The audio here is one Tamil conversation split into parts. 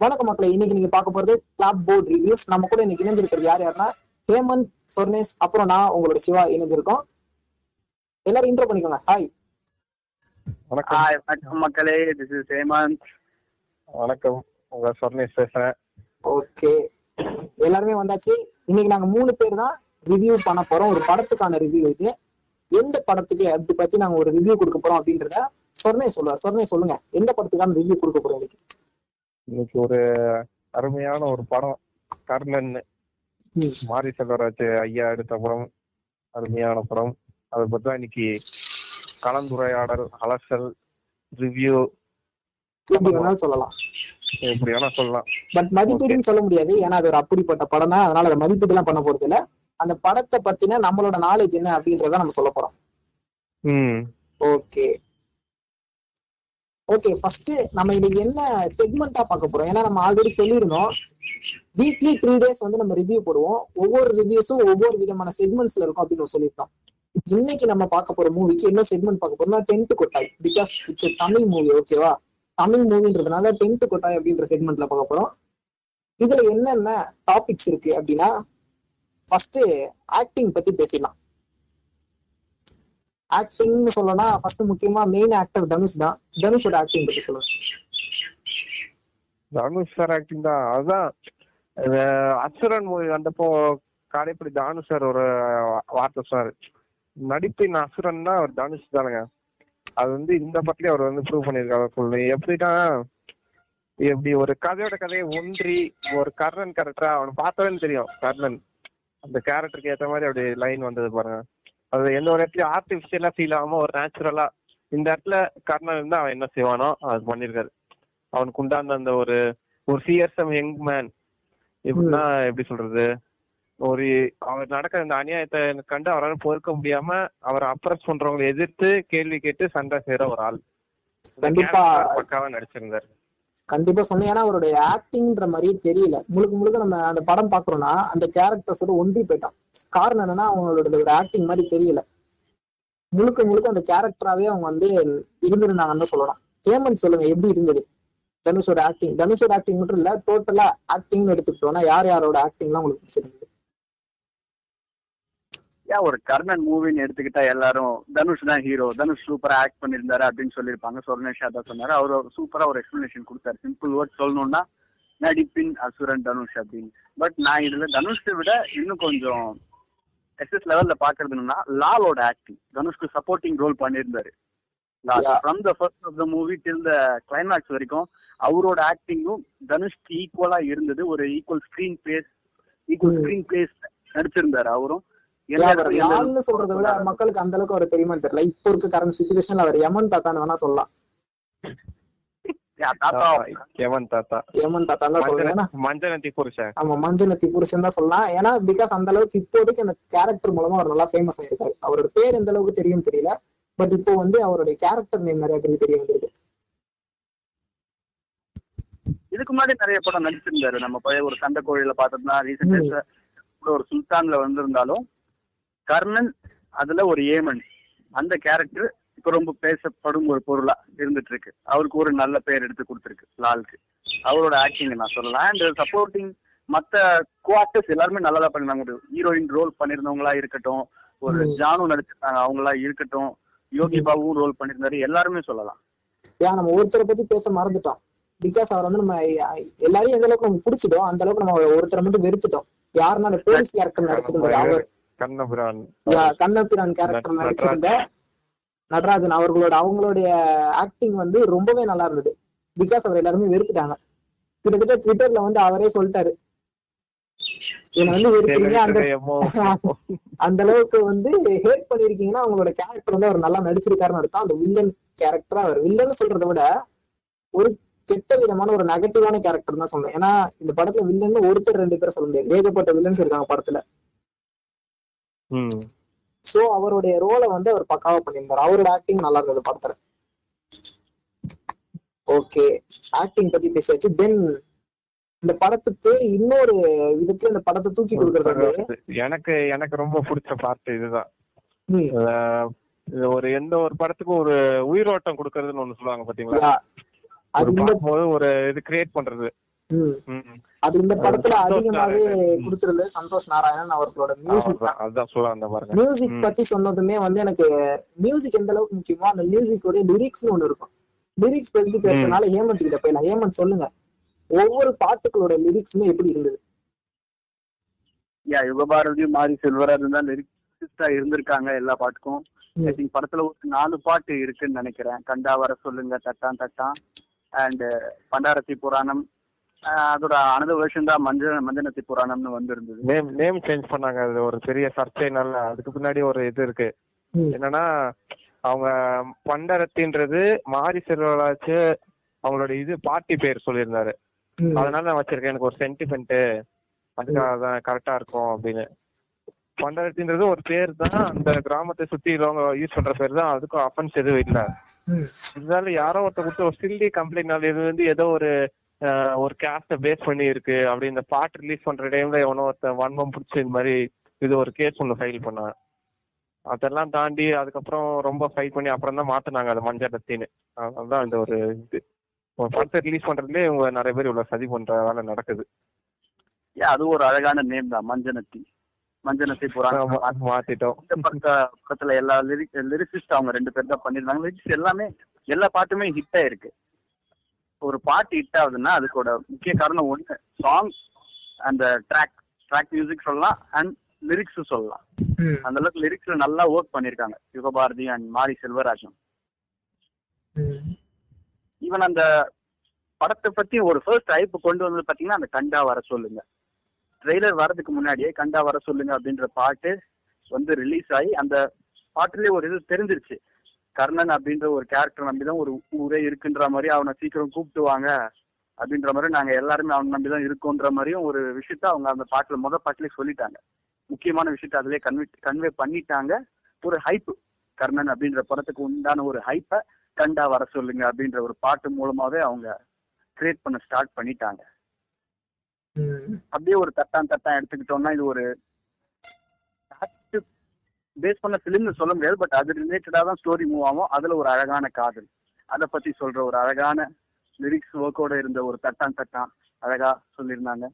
வணக்கம் மக்களே இன்னைக்கு நீங்க பார்க்க போறது கிளாப் போர்ட் ரிவ்யூஸ் நம்ம கூட இன்னைக்கு இணைஞ்சிருக்கிறது யார் யாருன்னா ஹேமந்த் சொர்ணேஷ் அப்புறம் நான் உங்களோட சிவா இணைஞ்சிருக்கோம். எல்லாரும் இன்ட்ரோ பண்ணிக்கோங்க. ஹாய் வணக்கம். ஹாய் வணக்கம் மக்களே. This is Hemanth. வணக்கம். உங்க சொர்ணேஷ் பேசுறேன். ஓகே எல்லாருமே வந்தாச்சு. இன்னைக்கு நாங்க மூணு பேர் தான் ரிவ்யூ பண்ண போறோம். ஒரு படத்துக்கான ரிவ்யூ இது. எந்த படத்துக்கு அப்படி பத்தி நாங்க ஒரு ரிவ்யூ கொடுக்க போறோம் அப்படின்றத சொர்ணே சொல்லுவார். சொர்ணே சொல்லுங்க. எந்த படத்துக்கான ரிவ்யூ கொடுக்க போறோம் இன்னைக்கு? இன்னைக்கு ஒரு அருமையான ஒரு படம். கர்ணன். மாரி செல்வராஜ் ஐயா எடுத்த படம். அருமையான படம். அதை பத்தி தான் இன்னைக்கு கலந்துரையாடல் அலசல் ரிவ்யூ. எப்படி சொல்லலாம். எப்படி வேணா சொல்லலாம். பட் மதிப்பீடுன்னு சொல்ல முடியாது. ஏன்னா அது ஒரு அப்படிப்பட்ட படம் தான் அதனால அதை மதிப்பீடு எல்லாம் பண்ண போறது இல்ல. அந்த படத்தை பத்தின நம்மளோட நாலேஜ் என்ன அப்படின்றத நம்ம சொல்ல போறோம். ஓகே ஓகே ஃபர்ஸ்ட் நம்ம இது என்ன செக்மெண்டா பார்க்க போறோம்? ஏன்னா நம்ம ஆல்ரெடி சொல்லியிருந்தோம். வீக்லி த்ரீ டேஸ் வந்து நம்ம ரிவ்யூ போடுவோம். ஒவ்வொரு ரிவ்யூஸும் ஒவ்வொரு விதமான செக்மெண்ட்ஸ்ல இருக்கும் அப்படின்னு சொல்லியிருந்தோம். இன்னைக்கு நம்ம பார்க்க போற மூவிக்கு என்ன செக்மெண்ட் பார்க்க போறோம்னா டென்த் கொட்டாய். பிகாஸ் இட்ஸ் தமிழ் மூவி ஓகேவா தமிழ் மூவின்றதுனால டென்த் கொட்டாய் அப்படின்ற செக்மெண்ட்ல பார்க்க போறோம். இதுல என்னென்ன டாபிக்ஸ் இருக்கு அப்படின்னா ஃபர்ஸ்ட் ஆக்டிங் பத்தி பேசிடலாம். ஆக்டிங்னு சொல்லனா ஃபர்ஸ்ட் முக்கியமா மெயின் ஆக்டர் தனுஷ் தான். தனுஷோட ஆக்டிங் பத்தி சொல்லுங்க. தனுஷ் சார் ஆக்டிங் தான். அதுதான் அசுரன் மூவி வந்தப்போ காடைப்படி தானுஷ் சார் ஒரு வார்த்தை சார் நடிப்பின் அசுரன்னா அவர் தனுஷ் தானுங்க. அது வந்து இந்த படத்துலயே அவர் வந்து ப்ரூவ் பண்ணியிருக்காரு. சொல்லு எப்படின்னா எப்படி ஒரு கதையோட கதையை ஒன்றி ஒரு கர்ணன் கேரக்டரா அவனை பார்த்தாலே தெரியும். கர்ணன். அந்த கேரக்டருக்கு ஏத்த மாதிரி அப்படி லைன் வந்தது பாருங்க. அது எந்த ஒரு இடத்துலயும் ஆர்டிபிஷியலா ஃபீல் ஆகாம ஒரு நேச்சுரலா இந்த இடத்துல கர்ணன் இருந்தா அவன் என்ன செய்வானோ அது பண்ணிருக்காரு. அவனுக்கு உண்டான அந்த ஒரு ஒரு சிஎஸ்எம் யங் மேன் எப்படின்னா எப்படி சொல்றது? ஒரு அவர் நடக்கிற இந்த அநியாயத்தை கண்டு அவரால் பொறுக்க முடியாம அவரை அப்ரஸ் பண்றவங்களை எதிர்த்து கேள்வி கேட்டு சண்டை செய்யற ஒரு ஆள். கண்டிப்பா. பக்காவா நடிச்சிருந்தாரு. கண்டிப்பா சொன்னேன். ஏன்னா அவருடைய ஆக்டிங்ன்ற மாதிரியே தெரியல. முழுக்க முழுக்க நம்ம அந்த படம் பாக்குறோம்னா அந்த கேரக்டர்ஸோட ஒன்றி போயிட்டான் காரணம் என்னன்னா அவங்களோட ஒரு ஆக்டிங் மாதிரி தெரியல. முழுக்க முழுக்க அந்த கேரக்டராவே அவங்க வந்து இருந்திருந்தாங்கன்னு சொல்லலாம். ஹேமந்த் சொல்லுங்க எப்படி இருந்தது? தனுஷோட ஆக்டிங் தனுஷோட ஆக்டிங் மட்டும் இல்ல டோட்டலா ஆக்டிங்னு எடுத்துக்கிட்டோம்னா யார் யாரோட ஆக்டிங்லாம் உங்களுக்கு பிடிச்சிருக்கு? ஏன் ஒரு கர்ணன் மூவின்னு எடுத்துக்கிட்டா எல்லாரும் தனுஷ் தான் ஹீரோ தனுஷ் சூப்பரா ஆக்ட் பண்ணியிருந்தாரு அப்படின்னு சொல்லியிருப்பாங்க. சொர்ணேஷ் அதான் சொன்னாரு. அவர் சூப்பரா ஒரு எக்ஸ்பிளனேஷன் கொடுத்தாரு. சிம்பிள் வேர்ட் சொல்லணும்னா நடிப்பின் அசுரன் தனுஷ் அப்படின்னு. பட் நான் இதுல தனுஷை விட இன்னும் கொஞ்சம் எஸ்எஸ் லெவல்ல பாக்குறதுன்னா லாலோட ஆக்டிங் தனுஷ்க்கு சப்போர்ட்டிங் ரோல் பண்ணியிருந்தாரு. From the first of the movie till the climax வரைக்கும் அவரோட ஆக்டிங்கும் தனுஷ்க்கு ஈக்குவலா இருந்தது. ஒரு equal screen place equal. Screen place நடிச்சிருந்தாரு அவரும். அவர் யாருன்னு சொல்றதை விட மக்களுக்கு அந்த அளவுக்கு அவர் தெரியுமான்னு தெரியல. இப்போ இருக்க கரண்ட் சுச்சுவேஷன்ல அவர் யமன் தாத்தான்னு வேணா சொல்லலாம். மஞ்சனத்தி புருஷன். ஆமா மஞ்சனத்தி புருஷன் தான் சொல்லலாம். ஏன்னா பிகாஸ் அந்த அளவுக்கு இப்போதைக்கு அந்த கேரக்டர் மூலமா அவர் நல்லா ஃபேமஸ் ஆயிருக்காரு. அவரோட பேர் எந்த அளவுக்கு தெரியும் தெரியல. பட் இப்போ வந்து அவருடைய கேரக்டர் நேம் நிறைய பேருக்கு தெரிய வந்திருக்கு. இதுக்கு முன்னாடி நிறைய படம் நடிச்சிருந்தாரு. நம்ம பழைய ஒரு சண்டை கோழியில ரீசெண்ட் கூட ஒரு சுல்தான்ல வந்திருந்தாலும் கர்ணன் அதுல ஒரு ஏமன். அந்த கேரக்டர் இப்ப ரொம்ப பேசப்படும் ஒரு பொருளா இருந்துட்டு இருக்கு அவருக்கு ஒரு நல்ல பேர் எடுத்து கொடுத்துருக்கு லாலுக்கு. அவரோட ஆக்டிங் நான் சொல்லலாம். அண்ட் சப்போர்ட்டிங் மத்த குவார்டர்ஸ் எல்லாருமே நல்லா தான் பண்ணிருந்தாங்க ஹீரோயின் ரோல் பண்ணிருந்தவங்களா இருக்கட்டும் ஒரு. ஜானு நடிச்சிருந்தாங்க அவங்களா இருக்கட்டும் யோகி பாபுவும் ரோல் பண்ணிருந்தாரு. எல்லாருமே சொல்லலாம். ஏன் நம்ம ஒருத்தரை பத்தி பேச மறந்துட்டோம். பிகாஸ் அவர் வந்து நம்ம எல்லாரையும் எந்த அளவுக்கு நம்ம பிடிச்சிட்டோம் அந்த அளவுக்கு நம்ம ஒருத்தரை மட்டும் வெறுத்துட்டோம். யாருன்னா அந்த போலீஸ் கேரக்டர் நடிச்சிருந்தாரு அவர். கண்ணபுரான் கண்ணபிரான் கேரக்டர் நட்- நடிச்சிருந்த நடராஜன் அவர்களோட அவங்களுடைய ஆக்டிங் வந்து ரொம்பவே நல்லா இருந்தது. பிகாஸ் அவர் எல்லாருமே வெறுத்துட்டாங்க. கிட்டத்தட்ட ட்விட்டர்ல வந்து அவரே சொல்லிட்டாரு. என்ன வந்து வெறுக்கிறீங்க அந்த அந்த அளவுக்கு வந்து ஹேட் பண்ணிருக்கீங்கன்னா அவங்களோட கேரக்டர் வந்து அவர் நல்லா நடிச்சிருக்காருன்னு அர்த்தம். அந்த வில்லன் கேரக்டரா அவர். வில்லன் சொல்றதை விட ஒரு கெட்ட விதமான ஒரு நெகட்டிவான கேரக்டர் தான் சொல்லணும் ஏன்னா இந்த படத்துல வில்லன் ஒருத்தர் ரெண்டு பேரும் சொல்ல முடியாது. ஏகப்பட்ட வில்லன்ஸ் இருக்காங்க படத்துல. சோ அவருடைய ரோலை வந்து அவர் பக்காவா பண்ணியிருந்தாரு. அவரோட ஆக்டிங் நல்லா இருந்தது படத்துல. ஓகே ஆக்டிங் பத்தி பேசியாச்சு. தென் இந்த படத்துக்கு இன்னொரு விதத்துல இந்த படத்தை தூக்கி கொடுக்கறது எனக்கு எனக்கு ரொம்ப பிடிச்ச பார்ட் இதுதான். ஒரு எந்த ஒரு படத்துக்கும் ஒரு உயிரோட்டம் கொடுக்கறதுன்னு ஒண்ணு சொல்லுவாங்க பாத்தீங்களா. அது ஒரு ஒரு இது கிரியேட் பண்றது. அது இந்த படத்துல அதிகமாவே. கொடுத்திருந்தது சந்தோஷ் நாராயணன் அவர்களோட மியூசிக் மியூசிக். பத்தி சொன்னதுமே வந்து எனக்கு மியூசிக் எந்த அளவுக்கு முக்கியமோ அந்த மியூசிக்கோட லிரிக்ஸ்னு ஒண்ணு இருக்கும். லிரிக்ஸ் பத்தி பேசுறதுனால ஹேமந்த் கிட்ட போயிடலாம் ஹேமந்த் சொல்லுங்க. ஒவ்வொரு பாட்டுகளோட லிரிக்ஸுமே எப்படி இருந்தது? யா யுகபாரதியும் மாரி செல்வராஜ் தான் லிரிக்ஸிஸ்டா இருந்திருக்காங்க எல்லா பாட்டுக்கும். படத்துல ஒரு நாலு பாட்டு இருக்குன்னு நினைக்கிறேன். கண்டா வர சொல்லுங்க தட்டான் தட்டான். அண்ட் பண்டாரத்தி புராணம் அதோட அனது வருஷம் தான் மஞ்ச மஞ்சனத்தி புராணம்னு வந்திருந்தது. நேம் நேம் சேஞ்ச் பண்ணாங்க. அது ஒரு பெரிய சர்ச்சைனால அதுக்கு பின்னாடி ஒரு இது இருக்கு. என்னன்னா அவங்க பண்டரத்தின்றது மாரி செல்வராஜ் அவங்களோட இது பார்ட்டி பேர் சொல்லியிருந்தாரு. அதனால நான் வச்சிருக்கேன். எனக்கு ஒரு சென்டிமெண்ட் அதுக்காக தான் கரெக்டா இருக்கும் அப்படின்னு. பண்டரத்தின்றது ஒரு பேர் தான். அந்த கிராமத்தை சுத்தி யூஸ் பண்ற பேர் தான். அதுக்கும் அஃபென்ஸ் எதுவும் இல்ல. இருந்தாலும் யாரோ ஒருத்தர் கொடுத்த ஒரு சில்லி கம்ப்ளைண்ட் இது வந்து ஏதோ ஒரு ஒரு கேஸ்ட பேஸ் பண்ணி இருக்கு அப்படி இந்த பாட்டு ரிலீஸ் பண்ற டைம்ல எவனோ ஒருத்தன் வன்மம் பிடிச்சி இந்த மாதிரி இது ஒரு கேஸ் ஒன்று ஃபைல் பண்ணான். அதெல்லாம் தாண்டி அதுக்கப்புறம் ரொம்ப ஃபைட் பண்ணி அப்புறம் தான் மாத்தினாங்க அது மஞ்சள் ரத்தின்னு அதுதான் இந்த ஒரு இது. படத்தை ரிலீஸ் பண்றதுலயே இவங்க நிறைய பேர் இவ்வளவு சதி பண்ற வேலை நடக்குது. அது ஒரு அழகான நேம் தான் மஞ்சனத்தி மஞ்சனத்தி புராணம். மாத்திட்டோம். இந்த பக்கத்துல எல்லா லிரிக் லிரிசிஸ்ட் அவங்க ரெண்டு பேர் தான் பண்ணிருந்தாங்க லிரிக்ஸ் எல்லாமே எல்லா பாட்டுமே ஹிட் ஆயிருக்கு. ஒரு பாட்டு ஹிட் ஆகுதுன்னா அதுக்கோட முக்கிய காரணம் ஒண்ணு. சாங் அந்த ட்ராக் ட்ராக் மியூசிக் சொல்லலாம் அண்ட் லிரிக்ஸ் சொல்லலாம். அந்த அளவுக்கு லிரிக்ஸ்ல நல்லா ஒர்க் பண்ணிருக்காங்க. யுகபாரதி அண்ட் மாரி செல்வராஜன். ஈவன் அந்த படத்தை பத்தி ஒரு ஃபர்ஸ்ட் ஹைப் கொண்டு வந்தது பாத்தீங்கன்னா அந்த கண்டா வர சொல்லுங்க. ட்ரெய்லர் வரதுக்கு முன்னாடியே கண்டா வர சொல்லுங்க அப்படின்ற பாட்டு வந்து ரிலீஸ் ஆகி அந்த பாட்டுலயே ஒரு இது தெரிஞ்சிருச்சு. கர்ணன் அப்படின்ற ஒரு கேரக்டர் நம்பிதான் ஒரு ஊரே இருக்குன்ற மாதிரி அவனை சீக்கிரம் கூப்பிட்டுவாங்க அப்படின்ற மாதிரி நாங்க எல்லாருமே அவனை நம்பிதான் இருக்கோன்ற மாதிரியும் ஒரு விஷயத்த அவங்க அந்த பாட்டுல முத பாட்டுலயே சொல்லிட்டாங்க. முக்கியமான விஷயத்த அதுலயே கன்வே கன்வே பண்ணிட்டாங்க. ஒரு ஹைப் கர்ணன் அப்படின்ற படத்துக்கு உண்டான ஒரு ஹைப்பை கண்டா வர சொல்லுங்க அப்படின்ற ஒரு பாட்டு மூலமாவே அவங்க கிரியேட் பண்ண ஸ்டார்ட் பண்ணிட்டாங்க. அப்படியே ஒரு தட்டான் தட்டான் எடுத்துக்கிட்டோம்னா இது ஒரு பேஸ் பண்ண பிலிம்னு சொல்ல முடியாது பட் அது ரிலேட்டடா தான் ஸ்டோரி மூவ் ஆகும். அதுல ஒரு அழகான காதல். அதை பத்தி சொல்ற ஒரு அழகான லிரிக்ஸ் ஒர்க்கோட இருந்த ஒரு தட்டான் தட்டான் அழகா சொல்லியிருந்தாங்க.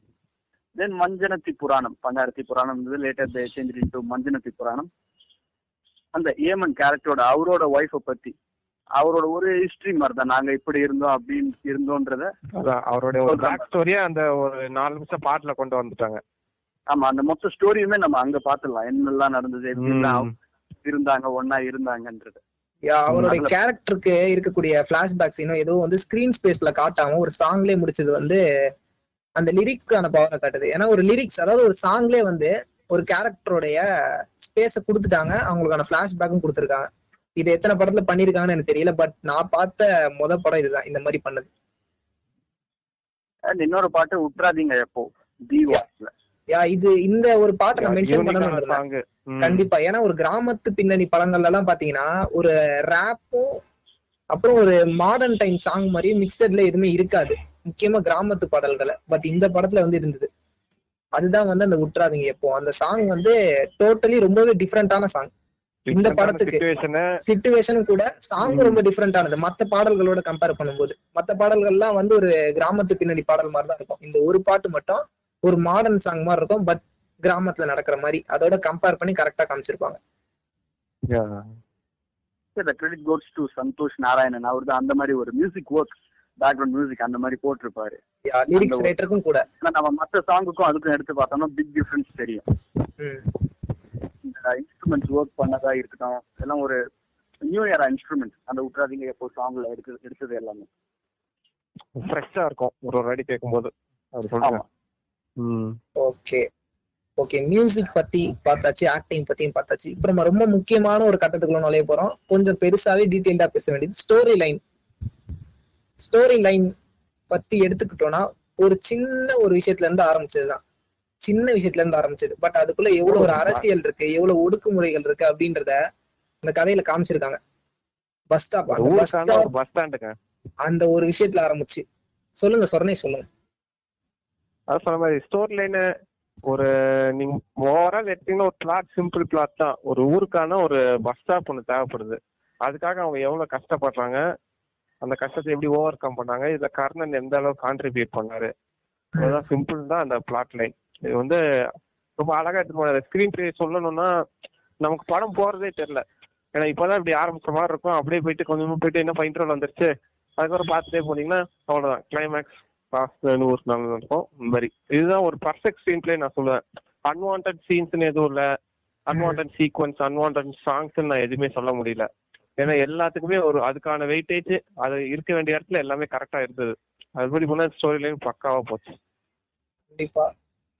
Then Manjanathi Puranam Pandarathi Puranam later they change into Manjanathi Puranam. அந்த ஏமன் கேரக்டரோட அவரோட ஒய்ஃபை பத்தி அவரோட ஒரு ஹிஸ்டரி மாதிரி தான் நாங்க இப்படி இருந்தோம் அப்படின்னு இருந்தோன்றத அவரோட ஒரு பேக் ஸ்டோரியா அந்த ஒரு நாலு நிமிஷம் பாட்டுல கொண்டு வந்துட்டாங்க. ஆமா அந்த மொத்த ஸ்டோரியுமே நம்ம அங்க பாத்துடலாம். என்னெல்லாம் நடந்தது எப்படி எல்லாம் ம். இருந்தாங்க ஒன்னா இருந்தாங்கன்றது. யா, அவருடைய கேரக்டருக்கு இருக்கக்கூடிய பிளாஷ்பேக்ஸ் இன்னும் எதுவும் வந்து ஸ்கிரீன் ஸ்பேஸ்ல காட்டாம ஒரு சாங்லயே முடிச்சது வந்து அந்த லிரிக்ஸ்க்கான பவரை காட்டுது. ஏன்னா ஒரு லிரிக்ஸ் அதாவது ஒரு சாங்லயே வந்து ஒரு கேரக்டருடைய ஸ்பேஸ கொடுத்துட்டாங்க அவங்களுக்கான பிளாஷ்பேக்கும் கொடுத்துருக்காங்க. இது எத்தனை படத்துல பண்ணிருக்காங்கன்னு எனக்கு தெரியல பட் நான் பார்த்த முத படம் இதுதான் இந்த மாதிரி பண்ணது. இன்னொரு பாட்டு உட்றாதீங்க எப்போ? தி வாட்ஸ்ல இது இந்த ஒரு பாட்டை நான் மென்ஷன் பண்ணணும். கண்டிப்பா. ஏன்னா ஒரு கிராமத்து பின்னணி படங்கள்ல எல்லாம் பாத்தீங்கன்னா ஒரு ரேப்பும் அப்புறம் ஒரு மாடர்ன் டைம் சாங் மாதிரி மிக்சட்ல எதுவுமே இருக்காது. முக்கியமா கிராமத்து பாடல்களை. பட் இந்த படத்துல வந்து இருந்தது. அதுதான் வந்து அந்த விட்டுறாதீங்க எப்போ. அந்த சாங் வந்து டோட்டலி ரொம்பவே டிஃப்ரெண்டான சாங் இந்த படத்துக்கு. சிச்சுவேஷன் கூட சாங் ரொம்ப டிஃப்ரெண்டானது மத்த பாடல்களோட கம்பேர் பண்ணும்போது. மத்த பாடல்கள்லாம் வந்து ஒரு கிராமத்து பின்னணி பாடல் மாதிரி தான் இருக்கும். இந்த ஒரு பாட்டு மட்டும் ஒரு மாடர்ன் சாங் மாதிரி இருக்கும் பட் கிராமத்துல நடக்கிற மாதிரி. அதோட கம்பேர் பண்ணி கரெக்டா காமிச்சிருப்பாங்க. Credit goes to Santhosh Narayanan அவர் தான் அந்த மாதிரி ஒரு மியூசிக் ஒர்க் பேக்ரவுண்ட் மியூசிக் அந்த மாதிரி போட்டிருப்பாரு. லிரிக்ஸ் ரைட்டருக்கும் கூட. நம்ம மத்த சாங்குக்கும் அதுக்கும் எடுத்து பார்த்தோம்னா பிக் டிஃபரன்ஸ் தெரியும். ம். இந்த இன்ஸ்ட்ருமெண்ட்ஸ் ஒர்க் பண்ணதா இருக்கட்டும் எல்லாம் ஒரு நியூ இயர் இன்ஸ்ட்ருமெண்ட்ஸ் அந்த உட்றாதீங்க எப்போ சாங்ல எடுத்து எடுத்தது எல்லாமே. ஃப்ரெஷ்ஷா இருக்கும் ஒரு ஒரு அடி கேட்கும்போது அப்படி சொல்றேன் ஆமா. ம் ஓகே ஓகே மியூசிக் பத்தி பார்த்தாச்சு ஆக்டிங் பத்தியும் பார்த்தாச்சு. இப்போ நம்ம ரொம்ப முக்கியமான ஒரு கட்டத்துக்குள்ள நுழைய போறோம். கொஞ்சம் பெருசாவே டீடைல்டா பேச வேண்டியது ஸ்டோரி லைன் ஸ்டோரி லைன் பத்தி எடுத்துக்கிட்டோம்னா ஒரு சின்ன ஒரு விஷயத்துல இருந்து ஆரம்பிச்சதுதான். சின்ன விஷயத்துல இருந்து ஆரம்பிச்சது. பட் அதுக்குள்ள எவ்வளவு ஒரு அரசியல் இருக்கு எவ்வளவு ஒடுக்குமுறைகள் இருக்கு அப்படின்றத இந்த கதையில காமிச்சிருக்காங்க. பஸ் ஸ்டாப் அந்த அந்த ஒரு விஷயத்துல ஆரம்பிச்சு. சொல்லுங்க சொரணே சொல்லுங்க. அது சொன்ன மாதிரி ஸ்டோரி லைனு ஒரு நீங்க ஓவரால் எடுத்தீங்கன்னா ஒரு பிளாட் சிம்பிள் பிளாட் தான். ஒரு ஊருக்கான ஒரு பஸ் ஸ்டாப் ஒன்று தேவைப்படுது. அதுக்காக அவங்க எவ்வளவு கஷ்டப்படுறாங்க அந்த கஷ்டத்தை எப்படி ஓவர் கம் பண்ணாங்க இதுல கர்ணன் எந்த அளவுக்கு கான்ட்ரிபியூட் பண்ணாரு. அதுதான் சிம்பிள் தான் அந்த பிளாட் லைன் இது வந்து ரொம்ப அழகா எடுத்து போனாரு. ஸ்கிரீன் பிளே சொல்லணும்னா நமக்கு படம் போறதே தெரியல. ஏன்னா இப்பதான் இப்படி ஆரம்பிச்ச மாதிரி இருக்கும். அப்படியே போயிட்டு கொஞ்சமா போயிட்டு என்ன இன்டர்வல் வந்துருச்சு? அதுக்கப்புறம் பார்த்துட்டே போனீங்கன்னா அவ்வளவுதான். கிளைமேக்ஸ் லாஸ்ட் ஒரு நாள் நடக்கும் இந்த மாதிரி இதுதான் ஒரு பர்ஃபெக்ட் ஸ்கிரீன் பிளே நான் சொல்லுவேன் அன்வான்ட் சீன்ஸ்னு எதுவும் இல்ல. அன்வான்ட் சீக்வன்ஸ் அன்வான்ட் சாங்ஸ் நான் எதுவுமே சொல்ல முடியல. ஏன்னா எல்லாத்துக்குமே ஒரு அதுக்கான வெயிட்டேஜ் அது இருக்க வேண்டிய இடத்துல எல்லாமே கரெக்டா இருந்தது. அதுபடி போனா ஸ்டோரி லைன் பக்காவா போச்சு. கண்டிப்பா.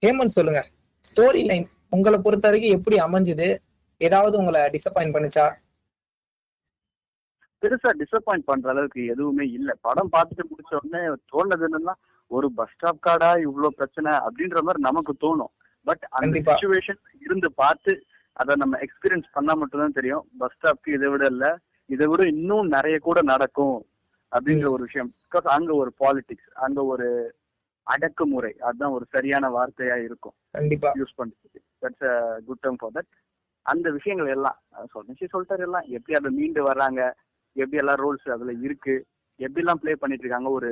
ஹேமந்த் சொல்லுங்க. ஸ்டோரி லைன் உங்களை பொறுத்த வரைக்கும் எப்படி அமைஞ்சுது? ஏதாவது உங்களை டிசப்பாயிண்ட் பண்ணுச்சா? பெருசா டிசப்பாயிண்ட் பண்ற அளவுக்கு எதுவுமே இல்ல. படம் பார்த்துட்டு முடிச்ச உடனே தோணுது என்னன்னா ஒரு பஸ் ஸ்டாப் கார்டா இவ்வளவு பிரச்சனை அப்படின்ற மாதிரி நமக்கு தோணும். பட் அந்த. சுச்சுவேஷன் இருந்து பார்த்து அதை நம்ம எக்ஸ்பீரியன்ஸ் பண்ணா மட்டும்தான் தெரியும். பஸ் ஸ்டாப்க்கு இதை விட இல்ல இதை விட இன்னும் நிறைய கூட நடக்கும் அப்படின்ற ஒரு விஷயம். பிகாஸ் அங்க ஒரு பாலிடிக்ஸ் அங்க ஒரு அடக்குமுறை அதுதான் ஒரு சரியான வார்த்தையா இருக்கும். கண்டிப்பா. யூஸ் பண்றதுக்கு. That's good term for that அந்த விஷயங்கள் எல்லாம் சொன்னி சொல்லிட்டாரு எல்லாம். எப்படி அதை மீண்டு வர்றாங்க. எப்படி எல்லாம் ரோல்ஸ் அதுல இருக்கு எப்படி எல்லாம் ப்ளே பண்ணிட்டு இருக்காங்க ஒரு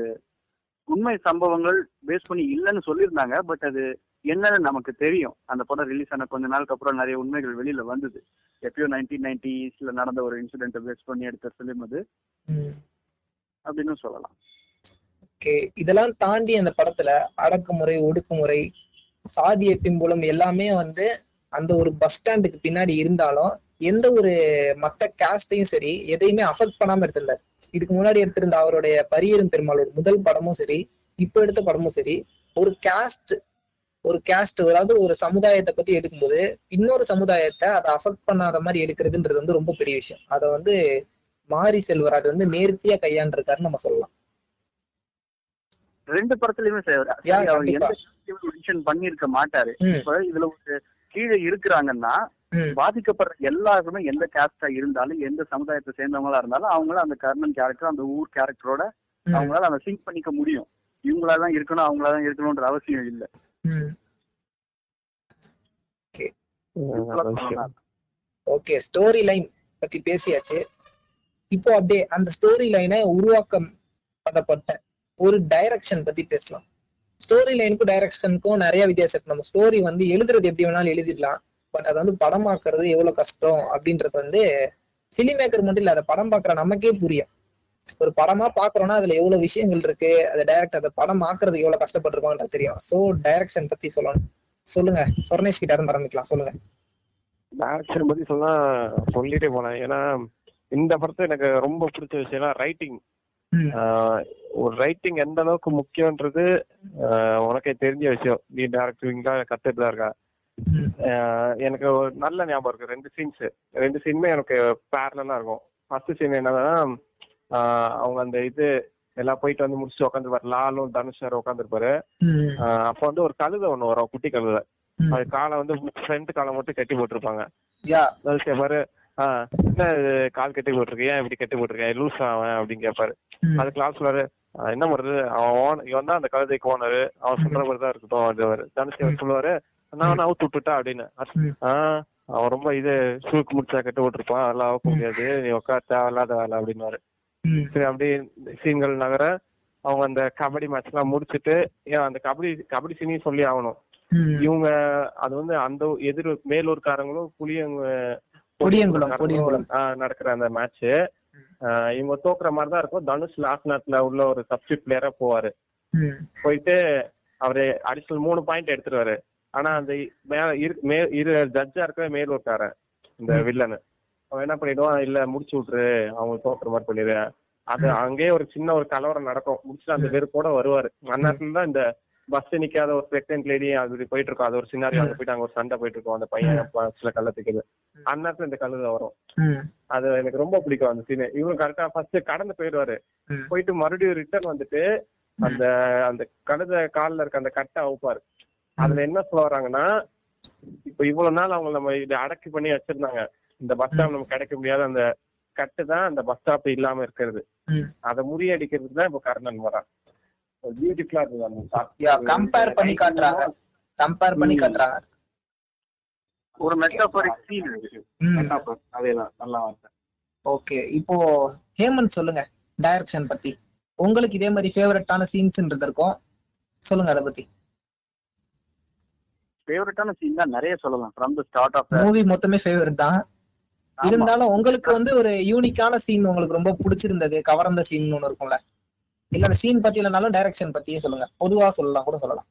உண்மை சம்பவங்கள் பேஸ் பண்ணி இல்லைன்னு சொல்லியிருந்தாங்க பட் அது என்னன்னு நமக்கு தெரியும். அந்த படம் ரிலீஸ் ஆன கொஞ்ச நாளுக்கு அப்புறம் நிறைய உண்மைகள் வெளியில வந்தது. எப்பயோ நைன்டீன் நைன்டிஸ்ல நடந்த ஒரு இன்சிடென்ட்டை பேஸ் பண்ணி எடுத்த ஃபிலிம் அது. அப்படின்னு சொல்லலாம். ஓகே இதெல்லாம் தாண்டி அந்த படத்துல அடக்குமுறை ஒடுக்குமுறை சாதிய பின்புலம் எல்லாமே வந்து அந்த ஒரு பஸ் ஸ்டாண்டுக்கு பின்னாடி இருந்தாலும் எந்த ஒரு மத்த கேஸ்டையும் சரி எதையுமே அஃபெக்ட் பண்ணாம எடுத்திருந்தார் இதுக்கு முன்னாடி எடுத்திருந்த அவருடைய பரியரும் பெருமாளோட முதல் படமும் சரி இப்ப எடுத்த படமும் சரி ஒரு கேஸ்ட் ஒரு கேஸ்ட் அதாவது ஒரு சமுதாயத்தை பத்தி எடுக்கும்போது இன்னொரு சமுதாயத்தை அதை அஃபெக்ட் பண்ணாத மாதிரி எடுக்கிறதுன்றது வந்து ரொம்ப பெரிய விஷயம். அதை வந்து மாரி செல்வராஜ் வந்து நேர்த்தியா கையாண்டிருக்காருன்னு நம்ம சொல்லலாம். ரெண்டு படத்துலயுமே மென்ஷன் பண்ணியிருக்க மாட்டாரு. இப்ப இதுல ஒரு கீழே இருக்கிறாங்கன்னா பாதிக்கப்படுற எல்லாருக்குமே எந்த கேஸ்டா இருந்தாலும் எந்த சமுதாயத்தை சேர்ந்தவங்களா இருந்தாலும் அவங்கள அந்த கர்ணன் கேரக்டர் அந்த ஊர் கேரக்டரோட அவங்களால அந்த சிங்க் பண்ணிக்க முடியும். இவங்களா தான் இருக்கணும் அவங்களா தான் இருக்கணும்ன்ற அவசியம் இல்ல. ஓகே. ஸ்டோரி லைன் பத்தி பேசியாச்சு. இப்போ அப்படியே அந்த ஸ்டோரி லைனை உருவாக்கம் பண்ணப்பட்ட ஒரு டைரக்ஷன் பத்தி பேசலாம். ஸ்டோரி லைனுக்கும் டைரக்ஷனுக்கும் நிறைய வித்தியாசம் இருக்கு. நம்ம ஸ்டோரி வந்து எழுதுறது எப்படி வேணாலும் எழுதிடலாம். பட் அதை வந்து படமாக்குறது எவ்வளவு கஷ்டம் அப்படின்றது வந்து ஃபிலிம் மேக்கர் மட்டும் இல்ல அதை படம் பாக்குற நமக்கே புரியும். ஒரு படமா பாக்குறோம்னா அதுல எவ்வளவு விஷயங்கள் இருக்கு அதை டைரக்ட் அதை படம் ஆக்குறதுக்கு எவ்வளவு கஷ்டப்பட்டிருப்பாங்கன்றது தெரியும். சோ டைரக்ஷன் பத்தி சொல்லணும். சொல்லுங்க. சொர்ணேஷ் கிட்ட இருந்து ஆரம்பிக்கலாம். சொல்லுங்க. டேரக்ஷன் பத்தி சொன்னா சொல்லிட்டே போனேன். ஏன்னா இந்த படத்துல எனக்கு ரொம்ப பிடிச்ச விஷயம்னா ரைட்டிங் ஒரு ரைட்டிங் எந்த அளவுக்கு முக்கியன்றது உனக்கே தெரிஞ்ச விஷயம். நீ டேரக்டிங்ல கத்துட்டு தான் இருக்க? எனக்கு ஒரு நல்ல ஞாபகம் இருக்கு. ரெண்டு சீன்ஸ் ரெண்டு சீனுமே எனக்கு பேரலா இருக்கும். ஃபர்ஸ்ட் சீன் என்னன்னா ஆஹ் அவங்க அந்த இது எல்லாம் போயிட்டு வந்து முடிச்சுட்டு உட்காந்துருப்பாரு லாலும் தனுஷ் சார் உட்காந்துருப்பாரு அப்போ வந்து ஒரு கழுதை ஒண்ணு வரும். குட்டி கழுதை. அது காலை வந்து ஃப்ரண்ட் காலை மட்டும் கட்டி போட்டிருப்பாங்க. யா. தனுஷ் கேட்பாரு ஆஹ் என்ன இது? கால் கட்டி போட்டிருக்கு ஏன் இப்படி கட்டி போட்டிருக்கேன் லூஸ் அவன் அப்படின்னு கேட்பாரு அதுக்கு லாஸ்ட் சொல்றாரு "ஆஹ் என்ன பண்றது? அவன் இவன் தான் அந்த கழுதைக்கு ஓனரு அவன் சொல்ற மாதிரி தான் இருக்கட்டும் தனுஷ் சொல்லுவாரு நான் அவுத்து விட்டுட்டா அப்படின்னு. ஆஹ் அவன் ரொம்ப இது ஷூக்கு முடிச்சா கட்டி விட்டுருப்பான் அதெல்லாம் அவுக்க முடியாது. நீ உட்கார் தேவையில்லாத வேலை அப்படின்னாரு சரி அப்படியே சீன்கள் நகர அவங்க அந்த கபடி மேட்ச் எல்லாம் முடிச்சிட்டு ஏன் அந்த கபடி கபடி சீனையும் சொல்லி ஆகணும். இவங்க அது வந்து அந்த எதிர் மேலூர்காரங்களும் புளியங்க நடக்கிற அந்த மேட்ச் இவங்க தோக்குற மாதிரி தான் இருக்கும். தனுஷ் லாஸ்ட் நேரத்துல உள்ள ஒரு சப்ஸ்டியூட் பிளேயரா போவாரு. போயிட்டு அவரு அடிஷனல் மூணு பாயிண்ட் எடுத்துருவாரு. ஆனா அந்த மேல இரு- மே- இரு ஜட்ஜா இருக்கவே மேலூர்காரன் இந்த வில்லனு அவன் என்ன பண்ணிடுவான்? இல்ல முடிச்சு விட்டுரு. அவங்க தோக்குற மாதிரி பண்ணிடு அது அங்கேயே ஒரு சின்ன ஒரு கலவரம் நடக்கும். முடிச்சுட்டு அந்த வெறுப்போட வருவாரு. அந்நேரத்துல தான் இந்த பஸ் நிக்காத ஒரு பிரெக்னென்ட் லேடி அது போயிட்டு இருக்கும் அது ஒரு சின்னாரி அங்க போயிட்டு அங்க ஒரு சண்டை போயிட்டு இருக்கும். அந்த பையன் பஸ்ல கல்ல தூக்கிது அந்நேரத்துல இந்த கழுதை வரும். அது எனக்கு ரொம்ப பிடிக்கும் அந்த சீன் இவரும் கரெக்டா ஃபர்ஸ்ட் கடந்து போயிடுவாரு. போயிட்டு மறுபடியும் ரிட்டர்ன் வந்துட்டு அந்த அந்த கழுத கால்ல இருக்க அந்த கட்டை அவுப்பாரு. அதுல என்ன சொல்ல வராங்கன்னா இப்ப இவ்வளவு நாள் அவங்க நம்ம இதை அடக்கி பண்ணி வச்சிருந்தாங்க. இந்த பஸ் ஸ்டாப் நமக்கு கிடைக்க முடியாத அந்த கட்டு தான் அந்த பஸ் ஸ்டாப் இல்லாம இருக்கிறது. ம். அதை முறியடிக்கிறதுக்கு தான் இப்ப கர்ணன் வரான். பியூட்டிஃபுல்லா இருந்தது அந்த கம்பேர் பண்ணி காட்டுறாங்க. கம்பேர் பண்ணி. காட்டுறாங்க. ஒரு மெட்டாபரிக் சீன் இருக்கு. ம், Metaphor. அதேதான் நல்லா வார்த்தை ஓகே இப்போ ஹேமந்த் சொல்லுங்க டைரக்ஷன் பத்தி. உங்களுக்கு இதே மாதிரி ஃபேவரட்டான சீன்ஸ்ன்றது இருக்கும். சொல்லுங்க அதை பத்தி. ஃபேவரட்டான சீன் தான் நிறைய சொல்லலாம். From the start of movie மொத்தமே ஃபேவரட் தான். இருந்தாலும் உங்களுக்கு வந்து ஒரு யூனிக்கான சீன் உங்களுக்கு ரொம்ப பிடிச்சிருந்தது கவர்ந்த சீன் ஒண்ணு இருக்கும்ல. இல்ல அந்த சீன் பத்தி இல்லைனாலும் டைரக்ஷன் பத்தியே சொல்லுங்க. பொதுவா சொல்லலாம் கூட சொல்லலாம்.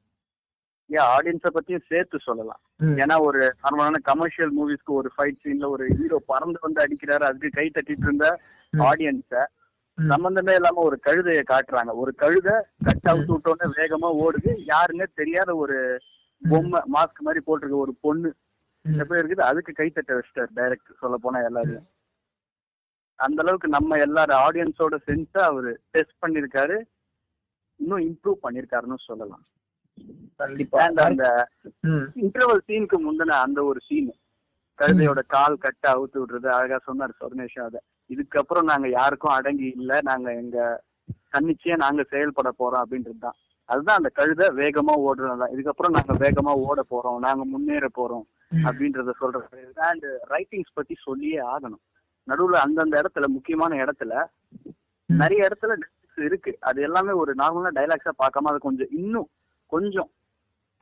ஏன் ஆடியன்ஸ பத்தியும் சேர்த்து சொல்லலாம். ஏன்னா ஒரு நார்மலான கமர்ஷியல் மூவிஸ்க்கு ஒரு ஃபைட் சீன்ல ஒரு ஹீரோ பறந்து வந்து அடிக்கிறாரு அதுக்கு கை தட்டிட்டு இருந்த. ஆடியன்ஸ. சம்பந்தமே இல்லாம ஒரு கழுதைய காட்டுறாங்க. ஒரு கழுதை கட் அவுட் விட்டோன்னே வேகமா ஓடுது. யாருன்னே தெரியாத ஒரு பொம்மை மாஸ்க் மாதிரி போட்டிருக்க ஒரு பொண்ணு. ம். எப்ப இருக்குது அதுக்கு கை தட்ட வச்சிட்டாரு டைரக்ட் சொல்ல போனா எல்லாரையும். அந்த அளவுக்கு நம்ம எல்லாரும் ஆடியன்ஸோட சென்ஸா அவரு டெஸ்ட் பண்ணிருக்காரு. இன்னும் இம்ப்ரூவ் பண்ணிருக்காருன்னு சொல்லலாம். கண்டிப்பா. அந்த. இன்டர்வல் சீனுக்கு முந்தின அந்த ஒரு சீன் கழுதையோட கால் கட்ட அவுத்து விடுறது அழகா சொன்னாரு சொர்ணேஷா அத. இதுக்கப்புறம் நாங்க யாருக்கும் அடங்கி இல்ல நாங்க எங்க தன்னிச்சையா நாங்க செயல்பட போறோம் அப்படின்றது தான் அதுதான் அந்த கழுதை வேகமா ஓடுறதுதான் இதுக்கப்புறம் நாங்க வேகமா ஓட போறோம் நாங்க முன்னேற போறோம். அப்படின்றத சொல்றது அண்ட் ரைட்டிங்ஸ் பத்தி சொல்லியே ஆகணும் நடுவுல அந்தந்த இடத்துல முக்கியமான இடத்துல. நிறைய இடத்துல இருக்கு அது எல்லாமே ஒரு நார்மலா டைலாக்ஸா பார்க்காம அது கொஞ்சம் இன்னும் கொஞ்சம்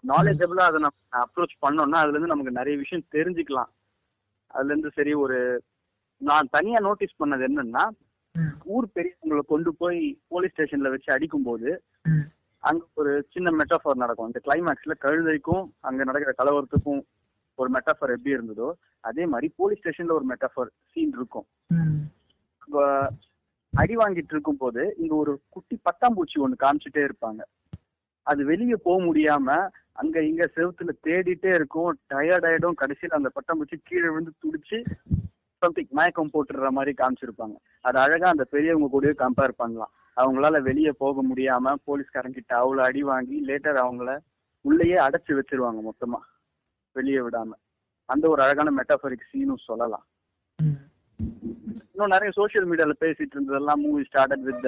நாலேஜபிளா அதை நம்ம அப்ரோச் பண்ணோம்னா அதுல இருந்து நமக்கு நிறைய விஷயம் தெரிஞ்சுக்கலாம் அதுல இருந்து சரி ஒரு நான் தனியா நோட்டீஸ் பண்ணது என்னன்னா. ஊர் பெரியவங்களை கொண்டு போய் போலீஸ் ஸ்டேஷன்ல வச்சு அடிக்கும்போது ம். அங்க ஒரு சின்ன மெட்டாஃபர் நடக்கும். இந்த கிளைமேக்ஸ்ல கழுதைக்கும் அங்க நடக்கிற கலவரத்துக்கும் ஒரு மெட்டாஃபர் எப்படி இருந்ததோ அதே மாதிரி போலீஸ் ஸ்டேஷன்ல ஒரு மெட்டாஃபர் சீன் இருக்கும். அடி வாங்கிட்டு இருக்கும் போது இங்க ஒரு குட்டி பட்டாம்பூச்சி ஒண்ணு காமிச்சிட்டே இருப்பாங்க. அது வெளியே போக முடியாம அங்க இங்க செவுத்துல தேடிட்டே இருக்கும். டயர்ட் ஆயிடும். கடைசியில அந்த பட்டாம்பூச்சி கீழே விழுந்து துடிச்சு சம்திங் மயக்கம் போட்டுடுற மாதிரி காமிச்சிருப்பாங்க. அது அழகா அந்த பெரியவங்க கூடயே கம்பேர் பண்ணலாம். அவங்களால வெளியே போக முடியாம போலீஸ்காரங்க கிட்ட அவ்வளவு அடி வாங்கி லேட்டர் அவங்கள உள்ளேயே அடைச்சு வச்சிருவாங்க மொத்தமா வெளியே விடாம அந்த ஒரு அழகான மெட்டாஃபரிக் சீனும் சொல்லலாம். இன்னும் நிறைய சோஷியல் மீடியால பேசிட்டு இருந்ததெல்லாம் மூவி ஸ்டார்டட் வித்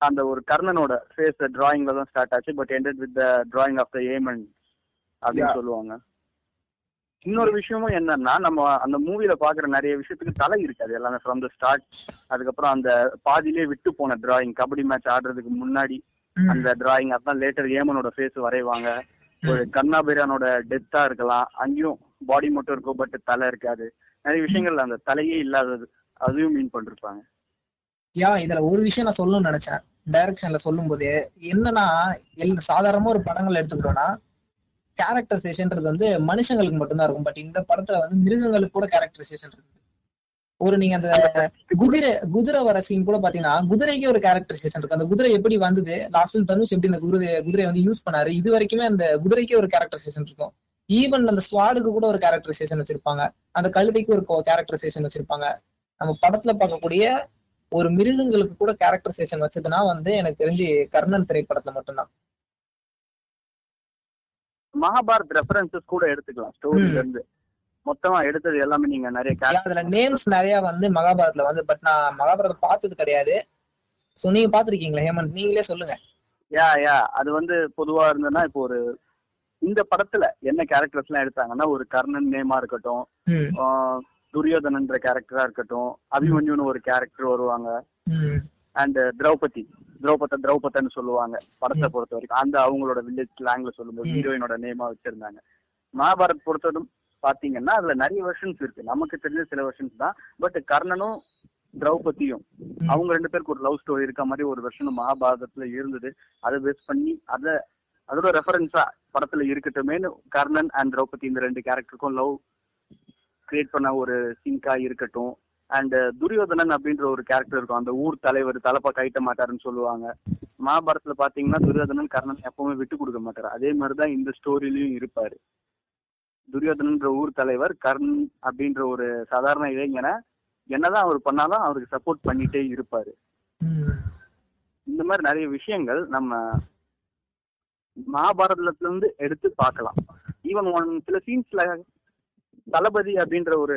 அந்த ஒரு கர்ணனோட ஃபேஸ் டிராயிங்ல தான் ஸ்டார்ட் ஆச்சு but ended with drawing of the Yeman அப்படின்னு. சொல்லுவாங்க இன்னொரு விஷயமும் என்னன்னா நம்ம அந்த மூவில பாக்குற நிறைய விஷயத்துக்கு தலை இருக்காது எல்லாமே ஃப்ரம் த ஸ்டார்ட் அதுக்கப்புறம் அந்த பாதியிலே விட்டு போன டிராயிங் கபடி மேட்ச் ஆடுறதுக்கு முன்னாடி. அந்த டிராயிங் அதான் லேட்டர் ஏமனோட ஃபேஸ் வரைவாங்க. ஒரு கண்ணாபிரானோட டெத்தா இருக்கலாம். அங்கேயும் பாடி மட்டும் இருக்கும் பட் தலை இருக்காது. நிறைய விஷயங்கள் அந்த தலையே இல்லாதது அதையும் மீன் பண்ணிருப்பாங்க. யா இதுல ஒரு விஷயம் நான் சொல்லணும்னு நினைச்சேன். டைரக்ஷன்ல சொல்லும் போது என்னன்னா சாதாரணமா ஒரு படங்கள் எடுத்துக்கிட்டோம்னா கேரக்டரைசேஷன்ன்றது வந்து மனுஷங்களுக்கு மட்டும்தான் இருக்கும். பட் இந்த படத்துல வந்து மிருகங்களுக்கு கூட கேரக்டரைசேஷன் இருக்கு ஒரு நீங்க அந்த குதிரை குதிரை வர சீன் கூட பாத்தீங்கன்னா குதிரைக்கு ஒரு கேரக்டரைசேஷன் இருக்கு. அந்த குதிரை எப்படி வந்தது? லாஸ்ட் தனுஷ் எப்படி அந்த குதிரை குதிரையை வந்து யூஸ் பண்ணாரு. இது வரைக்குமே அந்த குதிரைக்கே ஒரு கேரக்டரைசேஷன் இருக்கும். ஈவன் அந்த ஸ்வாடுக்கு கூட ஒரு கேரக்டரைசேஷன் வச்சிருப்பாங்க. அந்த கழுதைக்கு ஒரு கேரக்டரைசேஷன் வச்சிருப்பாங்க. நம்ம படத்துல பார்க்கக்கூடிய ஒரு மிருகங்களுக்கு கூட கேரக்டரைசேஷன் வச்சதுன்னா வந்து எனக்கு தெரிஞ்சு கர்ணன் திரைப்படத்துல மட்டும்தான். மகாபாரத் ரெஃபரன்சஸ் கூட எடுத்துக்கலாம் ஸ்டோரியில இருந்து. மொத்தமா எடுத்தது எல்லாமே நீங்க நிறைய அதுல நேம்ஸ் நிறைய வந்து மகாபாரத்ல வந்து பட் நான் மகாபாரதம் பார்த்தது கிடையாது. சோ நீங்க பாத்திருக்கீங்களா ஹேமந்த்? நீங்களே சொல்லுங்க. யா யா. அது வந்து பொதுவா இருந்ததுன்னா இப்போ ஒரு இந்த படத்துல என்ன கேரக்டர்ஸ் எல்லாம் எடுத்தாங்கன்னா ஒரு கர்ணன் நேமா இருக்கட்டும் துரியோதனன்ற கேரக்டரா இருக்கட்டும் அபிமன்யுன்னு ஒரு கேரக்டர் வருவாங்க. அண்ட் திரௌபதி. திரௌபத திரௌபதன்னு சொல்லுவாங்க படத்தை பொறுத்த வரைக்கும். அந்த அவங்களோட வில்லேஜ் ஸ்லாங்ல சொல்லும்போது. ஹீரோயினோட நேமா வச்சிருந்தாங்க. மகாபாரத் பொறுத்தவரைக்கும் பாத்தீங்கன்னா அதுல நிறைய வெர்ஷன்ஸ் இருக்கு. நமக்கு தெரிஞ்ச சில வெர்ஷன்ஸ் தான். பட் கர்ணனும் திரௌபதியும். அவங்க ரெண்டு பேருக்கு ஒரு லவ் ஸ்டோரி இருக்க மாதிரி ஒரு வெர்ஷன் மகாபாரதத்துல இருந்தது. அதை பேஸ் பண்ணி அத அதோட ரெஃபரன்ஸா படத்துல இருக்கட்டுமேனு கர்ணன் அண்ட் திரௌபதி இந்த ரெண்டு கேரக்டருக்கும் லவ் கிரியேட் பண்ண ஒரு சிங்கா இருக்கட்டும். அண்ட் uh, துரியோதனன் அப்படின்ற ஒரு கேரக்டர் இருக்கும். அந்த ஊர் தலைவர் தலைப்பா கைட்ட மாட்டாருன்னு சொல்லுவாங்க. மகாபாரத்துல பாத்தீங்கன்னா துரியோதனன் கர்ணன் எப்பவுமே விட்டு கொடுக்க மாட்டாரு. அதே மாதிரிதான் இந்த ஸ்டோரிலயும் இருப்பாரு. துரியோதனன்ற ஊர் தலைவர் கர்ண் அப்படின்ற ஒரு சாதாரண இளைஞனை என்னதான் அவர் பண்ணாலும் அவருக்கு சப்போர்ட் பண்ணிட்டே இருப்பாரு. இந்த மாதிரி நிறைய விஷயங்கள் நம்ம மகாபாரதத்துல இருந்து எடுத்து பார்க்கலாம். ஈவன் ஒன் சில சீன்ஸ்ல தளபதி அப்படின்ற ஒரு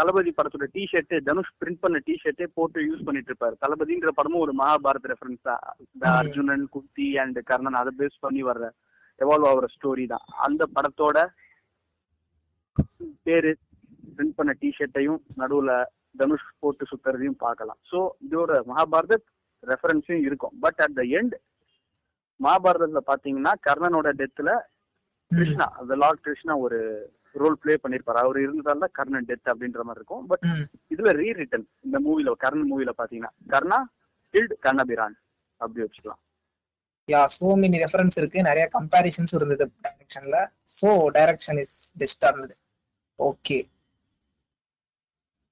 தளபதி படத்தோட டி ஷர்ட் தனுஷ் பிரிண்ட் பண்ண டி ஷர்ட்டே போட்டு யூஸ் பண்ணிட்டு இருப்பாரு. தளபதின்ற படமும் ஒரு மகாபாரத் ரெஃபரன்ஸ். அர்ஜுனன் குந்தி அண்ட் கர்ணன் அதை பேஸ் பண்ணி வர்ற எவால்வ் ஆகுற ஸ்டோரி தான். அந்த படத்தோட பேரு பிரிண்ட் பண்ண டி ஷர்ட்டையும் நடுவுல தனுஷ் போட்டு சுத்துறதையும் பார்க்கலாம். சோ இதோட மகாபாரத் ரெஃபரன்ஸும் இருக்கும். பட் அட் த எண்ட் மகாபாரதத்துல பாத்தீங்கன்னா கர்ணனோட டெத்ல கிருஷ்ணா அந்த லார்ட் கிருஷ்ணா ஒரு ரோல் ப்ளே பண்ணிருப்பாரு. அவர் இருந்ததால கர்ணன் டெத் அப்படின்ற மாதிரி இருக்கும். பட். இதுல ரீ ரிட்டன் இந்த மூவில கர்ணன் மூவில பாத்தீங்கன்னா கர்ணா கில்ட் கண்ணபிரான் அப்படி வச்சுக்கலாம். யா சோ மெனி ரெஃபரன்ஸ் இருக்கு. நிறைய கம்பேரிசன்ஸ் இருந்தது டைரக்ஷன்ல சோ டைரக்ஷன் இஸ் பெஸ்டா இருந்தது ஓகே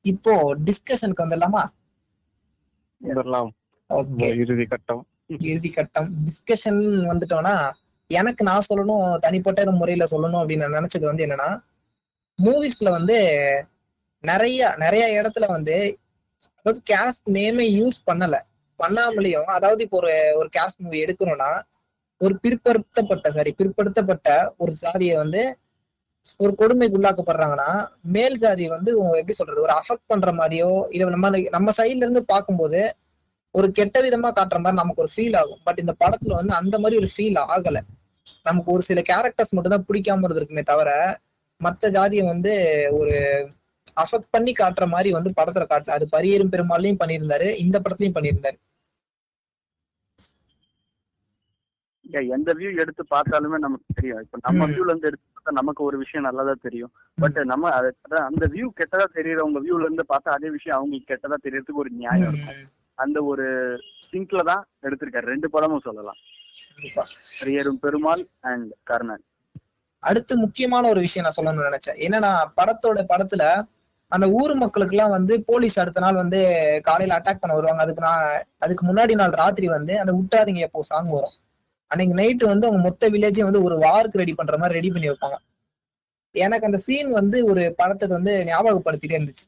இப்போ டிஸ்கஷனுக்கு வந்துடலாமா? வந்துடலாம். ஓகே இறுதி கட்டம். இறுதி கட்டம். டிஸ்கஷன் வந்துட்டோம்னா எனக்கு நான் சொல்லணும் தனிப்பட்ட முறையில சொல்லணும் அப்படின்னு நான் நினைச்சது வந்து என்னன்னா மூவிஸ்ல வந்து நிறைய நிறைய இடத்துல வந்து அதாவது கேஸ்ட் நேமே யூஸ் பண்ணல. பண்ணாமலேயும் அதாவது இப்போ ஒரு ஒரு கேஸ்ட் மூவி எடுக்கணும்னா ஒரு பிற்படுத்தப்பட்ட சாரி பிற்படுத்தப்பட்ட ஒரு சாதியை வந்து ஒரு கொடுமைக்கு உள்ளாக்கப்படுறாங்கன்னா மேல் ஜாதி வந்து எப்படி சொல்றது ஒரு அஃபெக்ட் பண்ற மாதிரியோ இல்ல நம்ம நம்ம சைட்ல இருந்து பார்க்கும்போது ஒரு கெட்ட விதமா காட்டுற மாதிரி நமக்கு ஒரு ஃபீல் ஆகும். பட் இந்த படத்துல வந்து அந்த மாதிரி ஒரு ஃபீல் ஆகல. நமக்கு ஒரு சில கேரக்டர்ஸ் மட்டும் தான் பிடிக்காம இருந்திருக்குமே தவிர மத்த ஜாதியை வந்து ஒரு அஃபெக்ட் பண்ணி காட்டுற மாதிரி வந்து படத்துல காட்டல அது பரியேறும் பெருமாளையும் பண்ணியிருந்தாரு இந்த படத்துலயும் பண்ணியிருந்தாரு. எந்த வியூ எடுத்து பார்த்தாலுமே நமக்கு தெரியும். இப்ப நம்ம. வியூல இருந்து எடுத்து பார்த்தா நமக்கு ஒரு விஷயம் நல்லதா தெரியும். பட் நம்ம அந்த வியூ கெட்டதா தெரியறவங்க வியூல இருந்து பார்த்தா அதே விஷயம் அவங்களுக்கு கெட்டதா தெரியறதுக்கு ஒரு நியாயம் இருக்கும். அந்த ஒரு சிங்க்ல தான் எடுத்திருக்காரு. ரெண்டு படமும் சொல்லலாம். கண்டிப்பா. ஹரியரும் பெருமாள் அண்ட் கர்ணன். அடுத்து முக்கியமான ஒரு விஷயம் நான் சொல்லணும்னு நினைச்சேன். என்னன்னா படத்தோட படத்துல அந்த ஊர் மக்களுக்கு எல்லாம் வந்து போலீஸ் அடுத்த நாள் வந்து காலையில அட்டாக் பண்ண வருவாங்க. அதுக்கு நான் அதுக்கு முன்னாடி நாள் ராத்திரி வந்து அந்த விட்டாதீங்க எப்போ சாங் வரும். அன்னைக்கு நைட்டு வந்து அவங்க மொத்த வில்லேஜையும் வந்து ஒரு வாருக்கு ரெடி பண்ற மாதிரி ரெடி பண்ணி வைப்பாங்க. எனக்கு அந்த சீன் வந்து ஒரு படத்தை வந்து ஞாபகப்படுத்திட்டே இருந்துச்சு.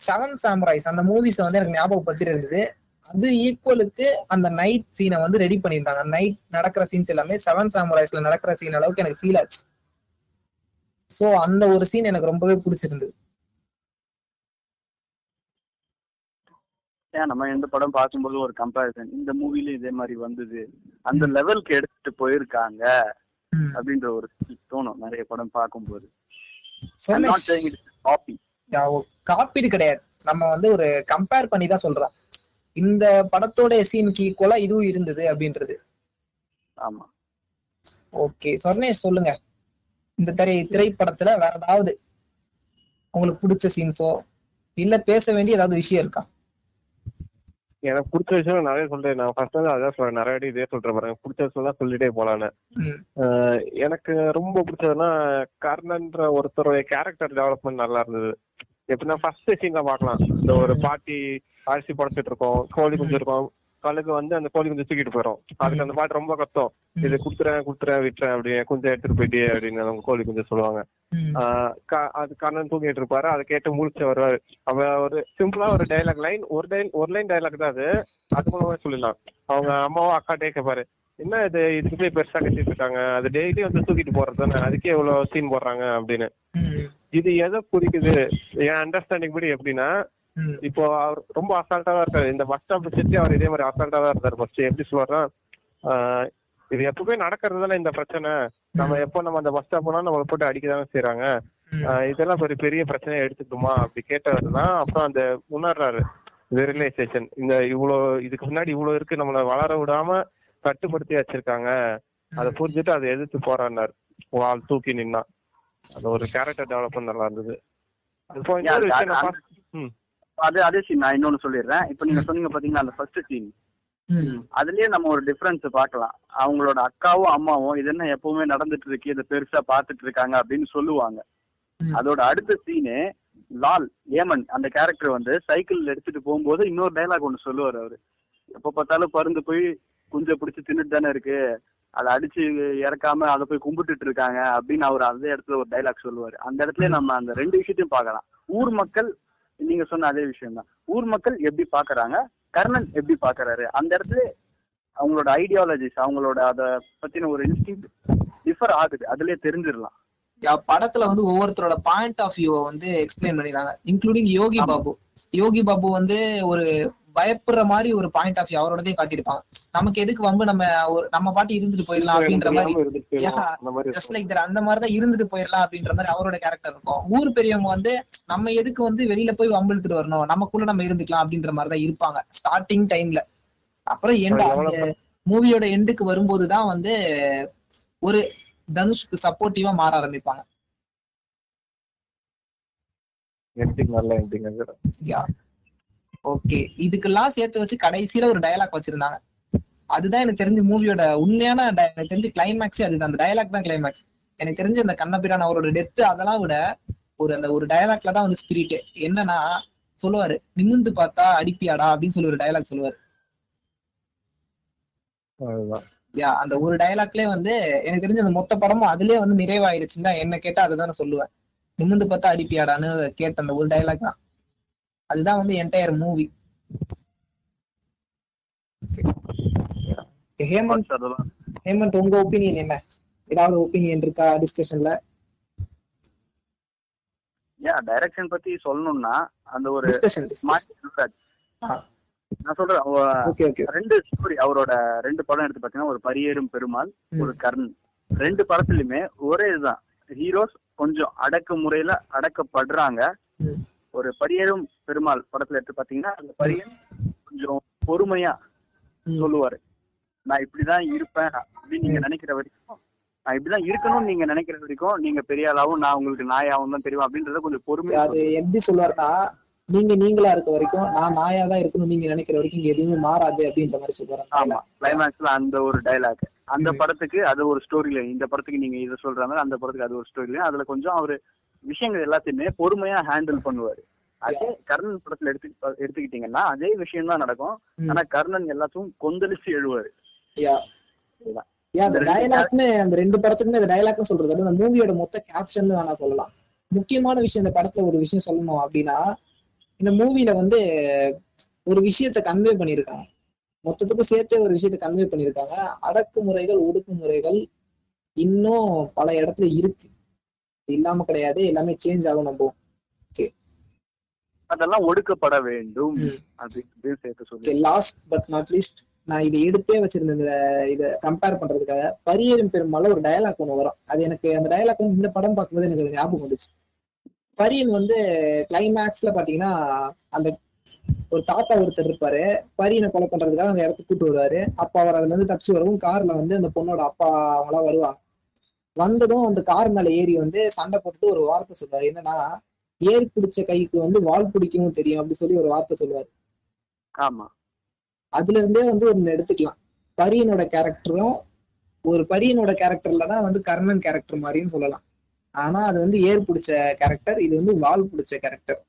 செவன் சாம்ராய்ஸ் அந்த மூவிஸ் வந்து எனக்கு ஞாபகப்படுத்திட்டே இருந்தது. அது ஈக்குவலுக்கு அந்த நைட் சீனை வந்து ரெடி பண்ணியிருந்தாங்க. நைட் நடக்கிற சீன்ஸ் எல்லாமே செவன் சாமுராய்ஸ்ல நடக்கிற சீன் அளவுக்கு எனக்கு ஃபீல் ஆச்சு. சோ அந்த ஒரு சீன் எனக்கு ரொம்பவே பிடிச்சிருந்தது. ஏன் நம்ம எந்த படம் பார்க்கும்போது ஒரு கம்பேரிசன் இந்த மூவில இதே மாதிரி வந்தது. அந்த லெவலுக்கு எடுத்துட்டு போயிருக்காங்க அப்படின்ற ஒரு தோணும் நிறைய படம் பார்க்கும்போது. காப்பீடு கிடையாது. நம்ம வந்து ஒரு கம்பேர் பண்ணி தான் சொல்றோம். இந்த படத்தோட சீனுக்கு ஈக்குவலா இதுவும் இருந்தது அப்படின்றது. ஆமா. ஓகே சொர்ணேஷ் சொல்லுங்க. இந்த திரை திரைப்படத்துல வேற ஏதாவது உங்களுக்கு பிடிச்ச சீன்ஸோ இல்ல பேச வேண்டிய ஏதாவது விஷயம் இருக்கா? எனக்கு பிடிச்ச விஷயம் நிறைய சொல்றேன். நான் ஃபர்ஸ்ட் வந்து அதான் சொல்றேன். நிறைய வாட்டி இதே சொல்றேன் பாருங்க பிடிச்ச விஷயம் சொல்லிட்டே போலான்னு. எனக்கு ரொம்ப பிடிச்சதுன்னா கர்ணன்ற ஒருத்தருடைய கேரக்டர் டெவலப்மெண்ட் நல்லா இருந்தது. எப்படின்னா ஃபர்ஸ்ட் சீன்ல பார்க்கலாம். இந்த ஒரு பாட்டி அரிசி புடச்சிட்டு இருக்கோம் கோழி குஞ்சு இருக்கும். கழுகு வந்து அந்த கோழி குஞ்சு தூக்கிட்டு போயிடும் அதுக்கு அந்த பாட்டு ரொம்ப கஷ்டம். இது குடுத்துறேன் குடுத்துறேன் விட்டுறேன் அப்படின்னு கொஞ்சம் எடுத்துட்டு போயிட்டே அப்படின்னு அவங்க கோழி குஞ்சு சொல்லுவாங்க. அது கண்ணன் தூங்கிட்டு இருப்பாரு. அதை கேட்டு முழிச்சு வருவாரு. அவ ஒரு சிம்பிளா ஒரு டைலாக் லைன் ஒரு லைன் ஒரு லைன் டைலாக் தான் அது. அது மூலமா சொல்லிடலாம். அவங்க அம்மாவும் அக்காட்டே கேட்பாரு என்ன இது? இதுக்கு பெருசா கட்டிட்டு இருக்காங்க அது டெய்லி வந்து தூக்கிட்டு போறது தானே. அதுக்கே இவ்வளவு சீன் போடுறாங்க அப்படின்னு. இது எதை குறிக்குது? என் அண்டர்ஸ்டாண்டிங் படி எப்படின்னா இப்போ அவர் ரொம்ப அசால்ட்டா தான் இருக்காரு. இந்த பஸ் ஸ்டாப் சுத்தி அவர் இதே மாதிரி அசால்ட்டா தான் இருந்தாரு ஃபர்ஸ்ட் எப்படி சொல்றாருன்னா ஆஹ் இது எப்பவுமே நடக்கிறது தானே இந்த பிரச்சனை. நம்ம எப்போ நம்ம அந்த பஸ் ஸ்டாப் போனா நம்மளை போட்டு அடிக்கதானே செய்யறாங்க இதெல்லாம் ஒரு பெரிய பிரச்சனையா எடுத்துக்குமா? அப்படி கேட்டவர் தான் அப்புறம் அந்த உணர்றாரு. ரியலைசேஷன் இந்த இவ்வளோ இதுக்கு முன்னாடி இவ்வளவு இருக்கு நம்மளை வளர விடாம கட்டுப்படுத்தி வச்சிருக்காங்க. அதை புரிஞ்சுட்டு அதை எதிர்த்து போறான்னாரு வால் தூக்கி நின்னா. அது ஒரு கேரக்டர் டெவலப்மெண்ட் நல்லா இருந்தது. அது அது- first- ம், அது அதே சீன் நான் இன்னொன்னு சொல்லிடுறேன். இப்ப நீங்க சொன்னீங்க பாத்தீங்கன்னா அந்த ஃபர்ஸ்ட் சீன் ம், அதுலயே நம்ம ஒரு டிஃபரன்ஸ் பார்க்கலாம். அவங்களோட அக்காவும் அம்மாவும் இது என்ன எப்பவுமே நடந்துட்டு இருக்கு இதை பெருசா பார்த்துட்டு இருக்காங்க அப்படின்னு சொல்லுவாங்க. அதோட அடுத்த சீனு லால் ஏமன் அந்த கேரக்டர் வந்து சைக்கிள் எடுத்துட்டு போகும்போது இன்னொரு டைலாக் ஒண்ணு சொல்லுவாரு அவரு. எப்ப பார்த்தாலும் பருந்து போய் குஞ்ச பிடிச்சி தின்னுட்டு தானே இருக்கு. அதை அடிச்சு இறக்காம அதை போய் கும்பிட்டுட்டு இருக்காங்க அப்படின்னு அவர் அதே இடத்துல ஒரு டைலாக் சொல்லுவாரு. அந்த இடத்துல நம்ம அந்த ரெண்டு விஷயத்தையும் பார்க்கலாம். ஊர் மக்கள் நீங்க சொன்ன அதே விஷயம் தான் ஊர் மக்கள் எப்படி பாக்குறாங்க கர்ணன் எப்படி பாக்குறாரு அந்த இடத்துல அவங்களோட ஐடியாலஜிஸ் அவங்களோட அத பத்தின ஒரு இன்ஸ்டிங் டிஃபர் ஆகுது. அதுலயே தெரிஞ்சிடலாம். படத்துல வந்து ஒவ்வொருத்தரோட பாயிண்ட் ஆஃப் வியூ வந்து எக்ஸ்பிளைன் பண்ணிருக்காங்க. இன்க்ளூடிங் யோகி. பாபு. யோகி பாபு வந்து ஒரு பயப்படுற மாதிரி ஒரு பாயிண்ட் ஆஃப் வியூ அவரோடதையும் காட்டியிருப்பாங்க நமக்கு எதுக்கு வம்பு? நம்ம ஒரு நம்ம பாட்டி இருந்துட்டு போயிடலாம் அப்படின்ற மாதிரி. ஜஸ்ட் லைக் தட் அந்த மாதிரி தான் இருந்துட்டு போயிடலாம் அப்படின்ற மாதிரி அவரோட கேரக்டர் இருக்கும். ஊர் பெரியவங்க வந்து நம்ம எதுக்கு வந்து வெளியில போய் வம்பு இழுத்துட்டு வரணும்? நமக்குள்ள நம்ம இருந்துக்கலாம் அப்படின்ற மாதிரி தான் இருப்பாங்க. ஸ்டார்டிங் டைம்ல அப்புறம் எண்ட் மூவியோட எண்டுக்கு வரும்போது தான் வந்து ஒரு தனுஷ்க்கு சப்போர்ட்டிவா மாற ஆரம்பிப்பாங்க. ஓகே இதுக்கெல்லாம் சேர்த்து வச்சு கடைசியில ஒரு டயலாக் வச்சிருந்தாங்க. அதுதான் எனக்கு தெரிஞ்ச மூவியோட உண்மையான எனக்கு தெரிஞ்சு கிளைமேக்ஸே அதுதான். அந்த டயலாக் தான் கிளைமேக்ஸ் எனக்கு தெரிஞ்சு அந்த கண்ணபிரான் அவரோட டெத் அதெல்லாம் விட ஒரு அந்த ஒரு டயலாக்ல தான் வந்து ஸ்பிரிட் என்னன்னா சொல்லுவாரு நிமிந்து பார்த்தா அடிப்பியாடா? அப்படின்னு சொல்லி ஒரு டயலாக் சொல்லுவாரு. யா அந்த ஒரு டயலாக்லயே வந்து எனக்கு தெரிஞ்ச அந்த மொத்த படமும் அதுலயே வந்து நிறைவாயிருச்சுன்னு தான் என்ன கேட்டா அதை தான் சொல்லுவேன். நிமிந்து பார்த்தா அடிப்பியாடான்னு கேட்ட அந்த ஒரு டயலாக் தான். அதுதான் வந்து என்டையர் மூவி ஹேமந்த் ஹேமந்த் உங்க ஒப்பீனியன் என்ன? ஏதாவது ஒப்பீனியன் இருக்கா டிஸ்கஷன்ல ஏன் டைரக்ஷன் பத்தி சொல்லணும்னா அந்த ஒரு. நான் சொல்றேன் ரெண்டு ஸ்டோரி அவரோட ரெண்டு படம் எடுத்து பாத்தீங்கன்னா ஒரு பரியேறும் பெருமாள் ஒரு கர்ண் ரெண்டு படத்துலயுமே ஒரே இதுதான். ஹீரோஸ் கொஞ்சம் அடக்கு முறையில அடக்கப்படுறாங்க. ஒரு பரியேறும் பெருமாள் படத்துல எடுத்து பாத்தீங்கன்னா அந்த பரியன் கொஞ்சம் பொறுமையா சொல்லுவாரு. நான் இப்படிதான் இருப்பேன் அப்படின்னு நீங்க நினைக்கிற வரைக்கும் நான் இப்படிதான் இருக்கணும்னு நீங்க நினைக்கிற வரைக்கும் நீங்க பெரிய ஆளாவும் நான் உங்களுக்கு நாயாவும் தான் தெரியும் அப்படின்றத கொஞ்சம் பொறுமையா அது எப்படி சொல்லுவாருன்னா நீங்க நீங்களா இருக்க வரைக்கும் நான் நாயா தான் இருக்கணும் நீங்க நினைக்கிற வரைக்கும் இங்க எதுவுமே மாறாது அப்படின்ற மாதிரி ஆமா. Dialogue. கிளைமேக்ஸ்ல அந்த ஒரு டைலாக் அந்த. படத்துக்கு அது ஒரு ஸ்டோரியில இந்த படத்துக்கு நீங்க இதை சொல்ற மாதிரி அந்த படத்துக்கு அது ஒரு ஸ்டோரியில அதுல கொஞ்சம் அவரு விஷயங்கள் எல்லாத்தையுமே பொறுமையா ஹேண்டில் பண்ணுவாரு. அதே கர்ணன் படத்துல எடுத்து எடுத்துக்கிட்டீங்கன்னா அதே விஷயம் தான் நடக்கும். ஆனா கர்ணன் எல்லாத்தையும் கொந்தளிச்சு எழுவாரு. அந்த டயலாக்னு அந்த ரெண்டு படத்துக்குமே அந்த டயலாக்னு சொல்றது அந்த மூவியோட மொத்த கேப்ஷன் வேணா சொல்லலாம். முக்கியமான விஷயம் இந்த படத்துல ஒரு விஷயம் சொல்லணும் அப்படின்னா இந்த மூவில வந்து ஒரு விஷயத்த கன்வே பண்ணியிருக்காங்க. மொத்தத்துக்கும் சேர்த்தே ஒரு விஷயத்த கன்வே பண்ணியிருக்காங்க. அடக்குமுறைகள் ஒடுக்குமுறைகள் இன்னும் பல இடத்துல இருக்கு. இல்லாம கிடையாது. எல்லாமே சேஞ்ச் ஆகும் நம்ம. அதெல்லாம் ஒடுக்கப்பட வேண்டும். அப்படின்னு okay last but not least நான் இதை எடுத்தே வச்சிருந்தேன் இந்த இதை கம்பேர் பண்றதுக்காக பரியேறும் பெருமாள் ஒரு டயலாக் ஒன்று வரும். அது எனக்கு அந்த டயலாக் வந்து இந்த படம் பார்க்கும்போது எனக்கு ஞாபகம் வந்துச்சு. பரியன் வந்து கிளைமேக்ஸ்ல பாத்தீங்கன்னா அந்த ஒரு தாத்தா ஒருத்தர் இருப்பாரு. பரியனை கொலை பண்றதுக்காக அந்த இடத்துக்கு கூட்டு வருவாரு. அப்ப அவர் அதுல இருந்து தப்பிச்சு வரவும் கார்ல வந்து அந்த பொண்ணோட அப்பா அவங்களாம் வருவாங்க வந்ததும் அந்த கார் மேல ஏறி வந்து சண்டை போட்டுட்டு ஒரு வார்த்தை சொல்லுவாரு. என்னன்னா ஏர் பிடிச்ச கைக்கு வந்து வால் பிடிக்கவும் தெரியும் அப்படி சொல்லி ஒரு வார்த்தை சொல்லுவாரு. ஆமா. அதுல இருந்தே வந்து ஒன்னு எடுத்துக்கலாம். பரியனோட கேரக்டரும் ஒரு பரியனோட கேரக்டர்ல தான் வந்து கர்ணன் கேரக்டர் மாதிரியும் சொல்லலாம். ஆனா அது வந்து ஏர் பிடிச்ச கேரக்டர் இது வந்து வால் பிடிச்ச கேரக்டர்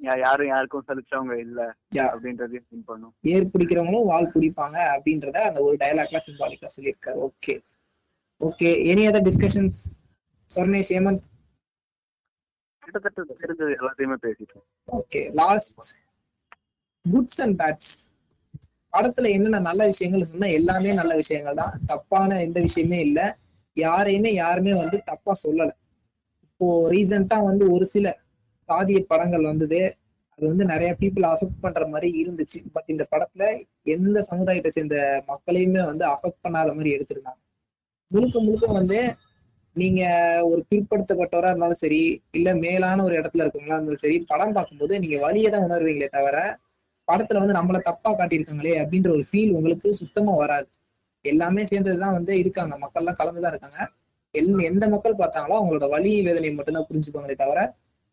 யா- யாரும் யாருக்கும் சலிச்சவங்க இல்ல திங்க் பண்ணும். ஏர் பிடிக்கிறவங்களும் வால் பிடிப்பாங்க அப்படின்றத அந்த ஒரு டயலாக்ல சிம்பாலிக்கா சொல்லியிருக்காரு. Okay okay any other discussions Sornesh Hemanth கிட்டத்தட்ட தெரிஞ்சது எல்லாத்தையுமே பேசிட்டோம். Okay last goods and bads படத்துல என்னென்ன நல்ல விஷயங்கள் சொன்னா எல்லாமே நல்ல விஷயங்கள் தான். தப்பான எந்த விஷயமே இல்ல. யாரையுமே யாருமே வந்து தப்பா சொல்லல. இப்போ ரீசெண்டா வந்து ஒரு சில சாதிய படங்கள் வந்தது. அது வந்து நிறைய பீப்புள் அஃபெக்ட் பண்ற மாதிரி இருந்துச்சு. பட் இந்த படத்துல எந்த சமுதாயத்தை சேர்ந்த மக்களையுமே வந்து அஃபெக்ட் பண்ணாத மாதிரி எடுத்திருந்தாங்க. முழுக்க முழுக்க வந்து நீங்க ஒரு பிற்படுத்தப்பட்டவரா இருந்தாலும் சரி இல்ல மேலான ஒரு இடத்துல இருக்கவங்களா இருந்தாலும் சரி படம் பார்க்கும்போது நீங்க வழியை தான் உணர்வீங்களே தவிர படத்துல வந்து நம்மள தப்பா காட்டியிருக்காங்களே அப்படின்ற ஒரு ஃபீல் உங்களுக்கு சுத்தமா வராது. எல்லாமே சேர்ந்ததுதான் வந்து இருக்காங்க. மக்கள்லாம் கலந்துதான் இருக்காங்க. எல் எந்த மக்கள் பார்த்தாங்களோ அவங்களோட வலி வேதனையை மட்டும்தான் புரிஞ்சுப்பாங்களே தவிர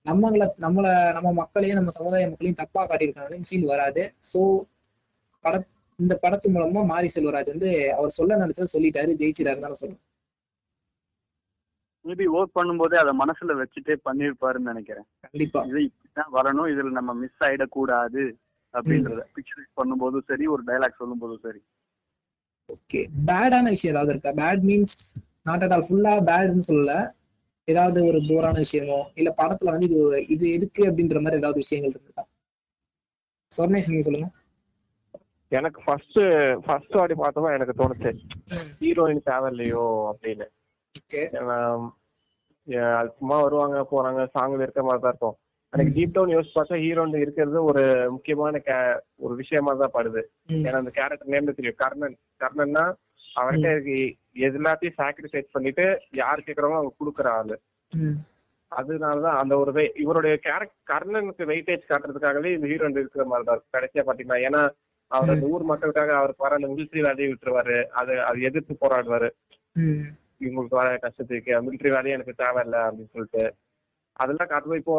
நம்மள நம்மள நம்ம மக்களையும் நம்ம சமுதாய மக்களையும் தப்பா காட்டியிருக்காங்கன்னு ஃபீல் வராது. சோ பட இந்த படத்து மூலமா மாரி செல்வராஜ் வந்து அவர் சொல்ல நினைச்சதை சொல்லிட்டாரு ஜெயிச்சிட்டாரு தானே சொல்லணும் மேபி ஒர்க் பண்ணும்போதே அதை மனசுல வச்சுட்டே பண்ணிருப்பாருன்னு நினைக்கிறேன். கண்டிப்பா. இது இப்படிதான் வரணும் இதுல நம்ம மிஸ் ஆயிடக்கூடாது அப்படின்றத. பிக்சரைஸ் பண்ணும்போதும் சரி ஒரு டைலாக் சொல்லும் போதும் சரி. ஓகே பேடான விஷயம் ஏதாவது இருக்கா? Bad means not at all ஃபுல்லா பேட்னு சொல்லல. ஏதாவது ஒரு போரான விஷயமோ இல்ல படத்துல வந்து இது இது எதுக்கு அப்படின்ற மாதிரி ஏதாவது விஷயங்கள் இருந்ததா? சொர்ணேஷ் நீங்க சொல்லுங்க. எனக்கு ஃபர்ஸ்ட் ஃபர்ஸ்ட் வாட்டி பார்த்தப்ப எனக்கு தோணுச்சு. ஹீரோயின் தேவையில்லையோ அப்படின்னு. ஏன்னா, ஏ- அது சும்மா வருவாங்க போறாங்க சாங்ல இருக்க மாதிரி தான் இருக்கும். எனக்கு டீப் டவுன் யோசிச்சு பார்த்தா ஹீரோயின் இருக்கிறது ஒரு முக்கியமான ஒரு விஷயமா தான் படுது. ஏன்னா அந்த கேரக்டர் நேம்ல தெரியும். கர்ணன். கர்ணன்னா அவர்கிட்ட இருக்கு எல்லாத்தையும் சாக்ரிஃபைஸ் பண்ணிட்டு யார் கேக்குறாங்களோ அவங்க கொடுக்குற ஆளு. அதனாலதான் அந்த ஒரு இவருடைய கேரக்டர் கர்ணனுக்கு வெயிட்டேஜ் காட்டுறதுக்காகவே இந்த ஹீரோயின் இருக்கிற மாதிரி தான் கடைசியா பாத்தீங்கன்னா ஏன்னா அவர் அந்த ஊர் மக்களுக்காக அவருக்கு வர அந்த மிலிட்ரி வேலையை விட்டுருவாரு. அது அது எதிர்த்து போராடுவாரு. இவங்களுக்கு வர கஷ்டத்துக்கு மிலிட்ரி வேலையும் எனக்கு தேவையில்ல அப்படின்னு சொல்லிட்டு. அதெல்லாம் காட்டுவோம் இப்போ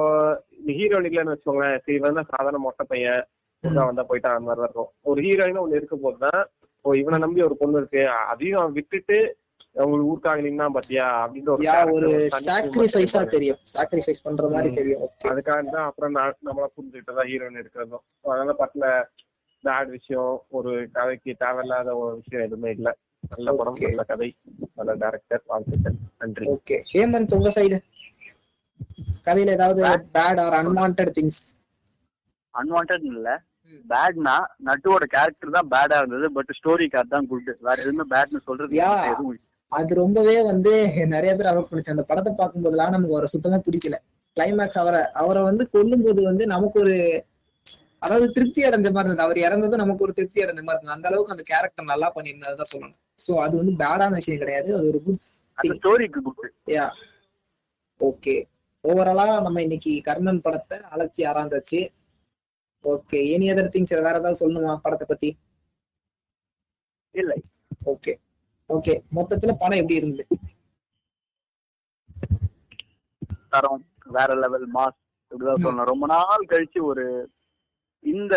ஹீரோயின் இல்லைன்னு வச்சுக்கோங்களேன் சரி இவன் தான் சாதாரண மொட்டை பையன் ஒழுங்கா வந்தா போயிட்டான் அந்த மாதிரி இருக்கும். ஒரு ஹீரோயின் ஒண்ணு இருக்க போதுதான் ஓ இவனை நம்பி ஒரு பொண்ணு இருக்கு அதையும் அவன் விட்டுட்டு உங்களுக்கு ஊருக்காக நின்னா பாத்தியா அப்படின்ற ஒரு சாக்ரிஃபைஸா. தெரியும். சாக்ரிஃபைஸ் பண்ற மாதிரி. தெரியும். அதுக்காக தான் அப்புறம் நம்மள புரிஞ்சுக்கிட்டதா ஹீரோயின் இருக்கிறதும் அதனால படத்துல பேட் விஷயம் ஒரு கதைக்கு தேவையில்லாத ஒரு விஷயம் எதுவுமே இல்ல. நல்ல படம். நல்ல கதை நல்ல டேரக்டர் வாழ்த்துக்கள். நன்றி. ஓகே ஹேமந்த் உங்க சைடு கதையில ஏதாவது bad or unwanted things unwanted இல்ல. பேட்னா நட்டுவோட கேரக்டர் தான் பேடா இருந்தது பட் ஸ்டோரி கார்டு தான் குட் வேற எதுவுமே பேட்னு சொல்றது. அது ரொம்பவே வந்து நிறைய பேர் அவாய்ட் பண்ணிச்சு. அந்த படத்தை பார்க்கும்போதெல்லாம் நமக்கு அவரை சுத்தமா பிடிக்கல. கிளைமேக்ஸ் அவரை அவரை வந்து கொல்லும்போது வந்து நமக்கு ஒரு அதாவது திருப்தி அடைஞ்ச மாதிரி இருந்தது. அவர் இறந்ததும் நமக்கு ஒரு திருப்தி அடைஞ்ச மாதிரி இருந்தது. அந்த அளவுக்கு அந்த கேரக்டர் நல்லா பண்ணியிருந்தது தான் சொல்லணும். சோ அது வந்து பேடான விஷயம் கிடையாது. அது ஒரு குட் ஸ்டோரிக்கு குட் யா ஓகே ஓவராலா நம்ம இன்னைக்கு கர்ணன் படத்தை அலட்சி ஆராய்ந்தாச்சு. ஓகே எனி அதர் திங்ஸ் வேற ஏதாவது சொல்லணுமா படத்தை பத்தி? இல்லை. ஓகே ஓகே மொத்தத்துல படம் எப்படி இருந்தது? தரம் வேற லெவல் மாஸ் இப்படிதான் சொல்லணும். ரொம்ப நாள் கழிச்சு ஒரு இந்த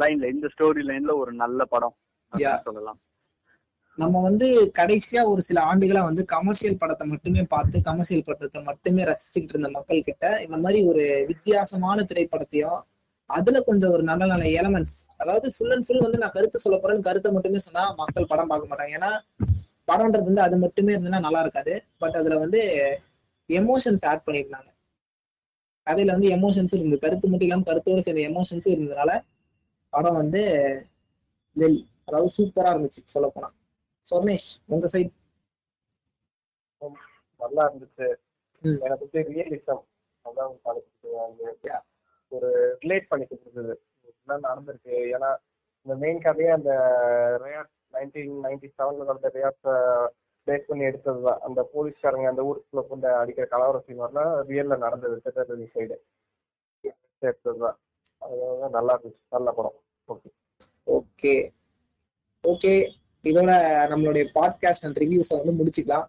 லைன்ல இந்த ஸ்டோரி லைன்ல ஒரு நல்ல படம் சொல்லலாம். நம்ம வந்து கடைசியா ஒரு சில ஆண்டுகளா வந்து கமர்ஷியல் படத்தை மட்டுமே பார்த்து கமர்ஷியல் படத்தை மட்டுமே ரசிச்சுக்கிட்டு இருந்த மக்கள் கிட்ட இந்த மாதிரி ஒரு வித்தியாசமான திரைப்படத்தையும் அதுல கொஞ்சம் ஒரு நல்ல நல்ல எலமெண்ட்ஸ் அதாவது ஃபுல் அண்ட் ஃபுல் வந்து நான் கருத்து சொல்ல போறேன்னு கருத்தை மட்டுமே சொன்னா மக்கள் படம் பார்க்க மாட்டாங்க. ஏன்னா படம்ன்றது வந்து அது மட்டுமே இருந்ததுன்னா நல்லா இருக்காது. பட் அதுல வந்து எமோஷன்ஸ் ஆட் பண்ணியிருந்தாங்க. கதையில வந்து எமோஷன்ஸ் இருந்தது. கருத்து மட்டும் இல்லாம கருத்தோடு சேர்ந்த எமோஷன்ஸும் இருந்ததுனால படம் வந்து வெல் அதாவது சூப்பரா இருந்துச்சு சொல்ல போனா சொர்ணேஷ் உங்க சைட் நல்லா இருந்துச்சு. எனக்கு வந்து ரியலிசம் அதான் Yeah. ஒரு ரிலேட் பண்ணி கொடுத்தது. என்ன நடந்திருக்கு? ஏன்னா இந்த மெயின் கதையே அந்த ரியாட் நைன்டீன் நைன்டி செவன்ல நடந்த ரியாட் பேஸ் பண்ணி எடுத்தது தான். அந்த போலீஸ்காரங்க அந்த ஊருக்குள்ள கொண்டு அடிக்கிற கலவர சீன் வரலாம் ரியல்ல நடந்தது திருநெல்வேலி சைடு எடுத்தது தான். அது நல்லா இருந்துச்சு. நல்ல படம். ஓகே. ஓகே. ஓகே. இதோட நம்மளுடைய பாட்காஸ்ட் அண்ட் ரிவ்யூஸை வந்து முடிச்சுக்கலாம்.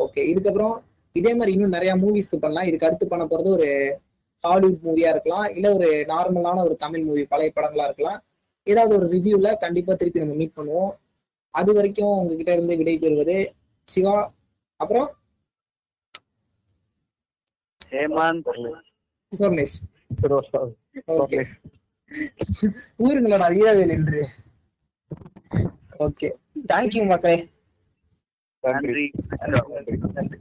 ஓகே இதுக்கப்புறம் இதே மாதிரி இன்னும் நிறைய மூவிஸ் பண்ணலாம். இதுக்கு அடுத்து பண்ண போறது ஒரு ஹாலிவுட் மூவியா இருக்கலாம். இல்ல ஒரு நார்மலான ஒரு தமிழ் மூவி பழைய படங்களா இருக்கலாம். ஏதாவது ஒரு ரிவ்யூல கண்டிப்பா திருப்பி நம்ம மீட் பண்ணுவோம். அது வரைக்கும் உங்ககிட்ட இருந்து விடைபெறுவது சிவா. அப்புறம் ஹேமந்த். சொர்ணேஷ் சரி ஓகே ஊருங்களோட வீரவேல் என்று. ஓகே தேங்க்யூ மக்களே நன்றி நன்றி நன்றி நன்றி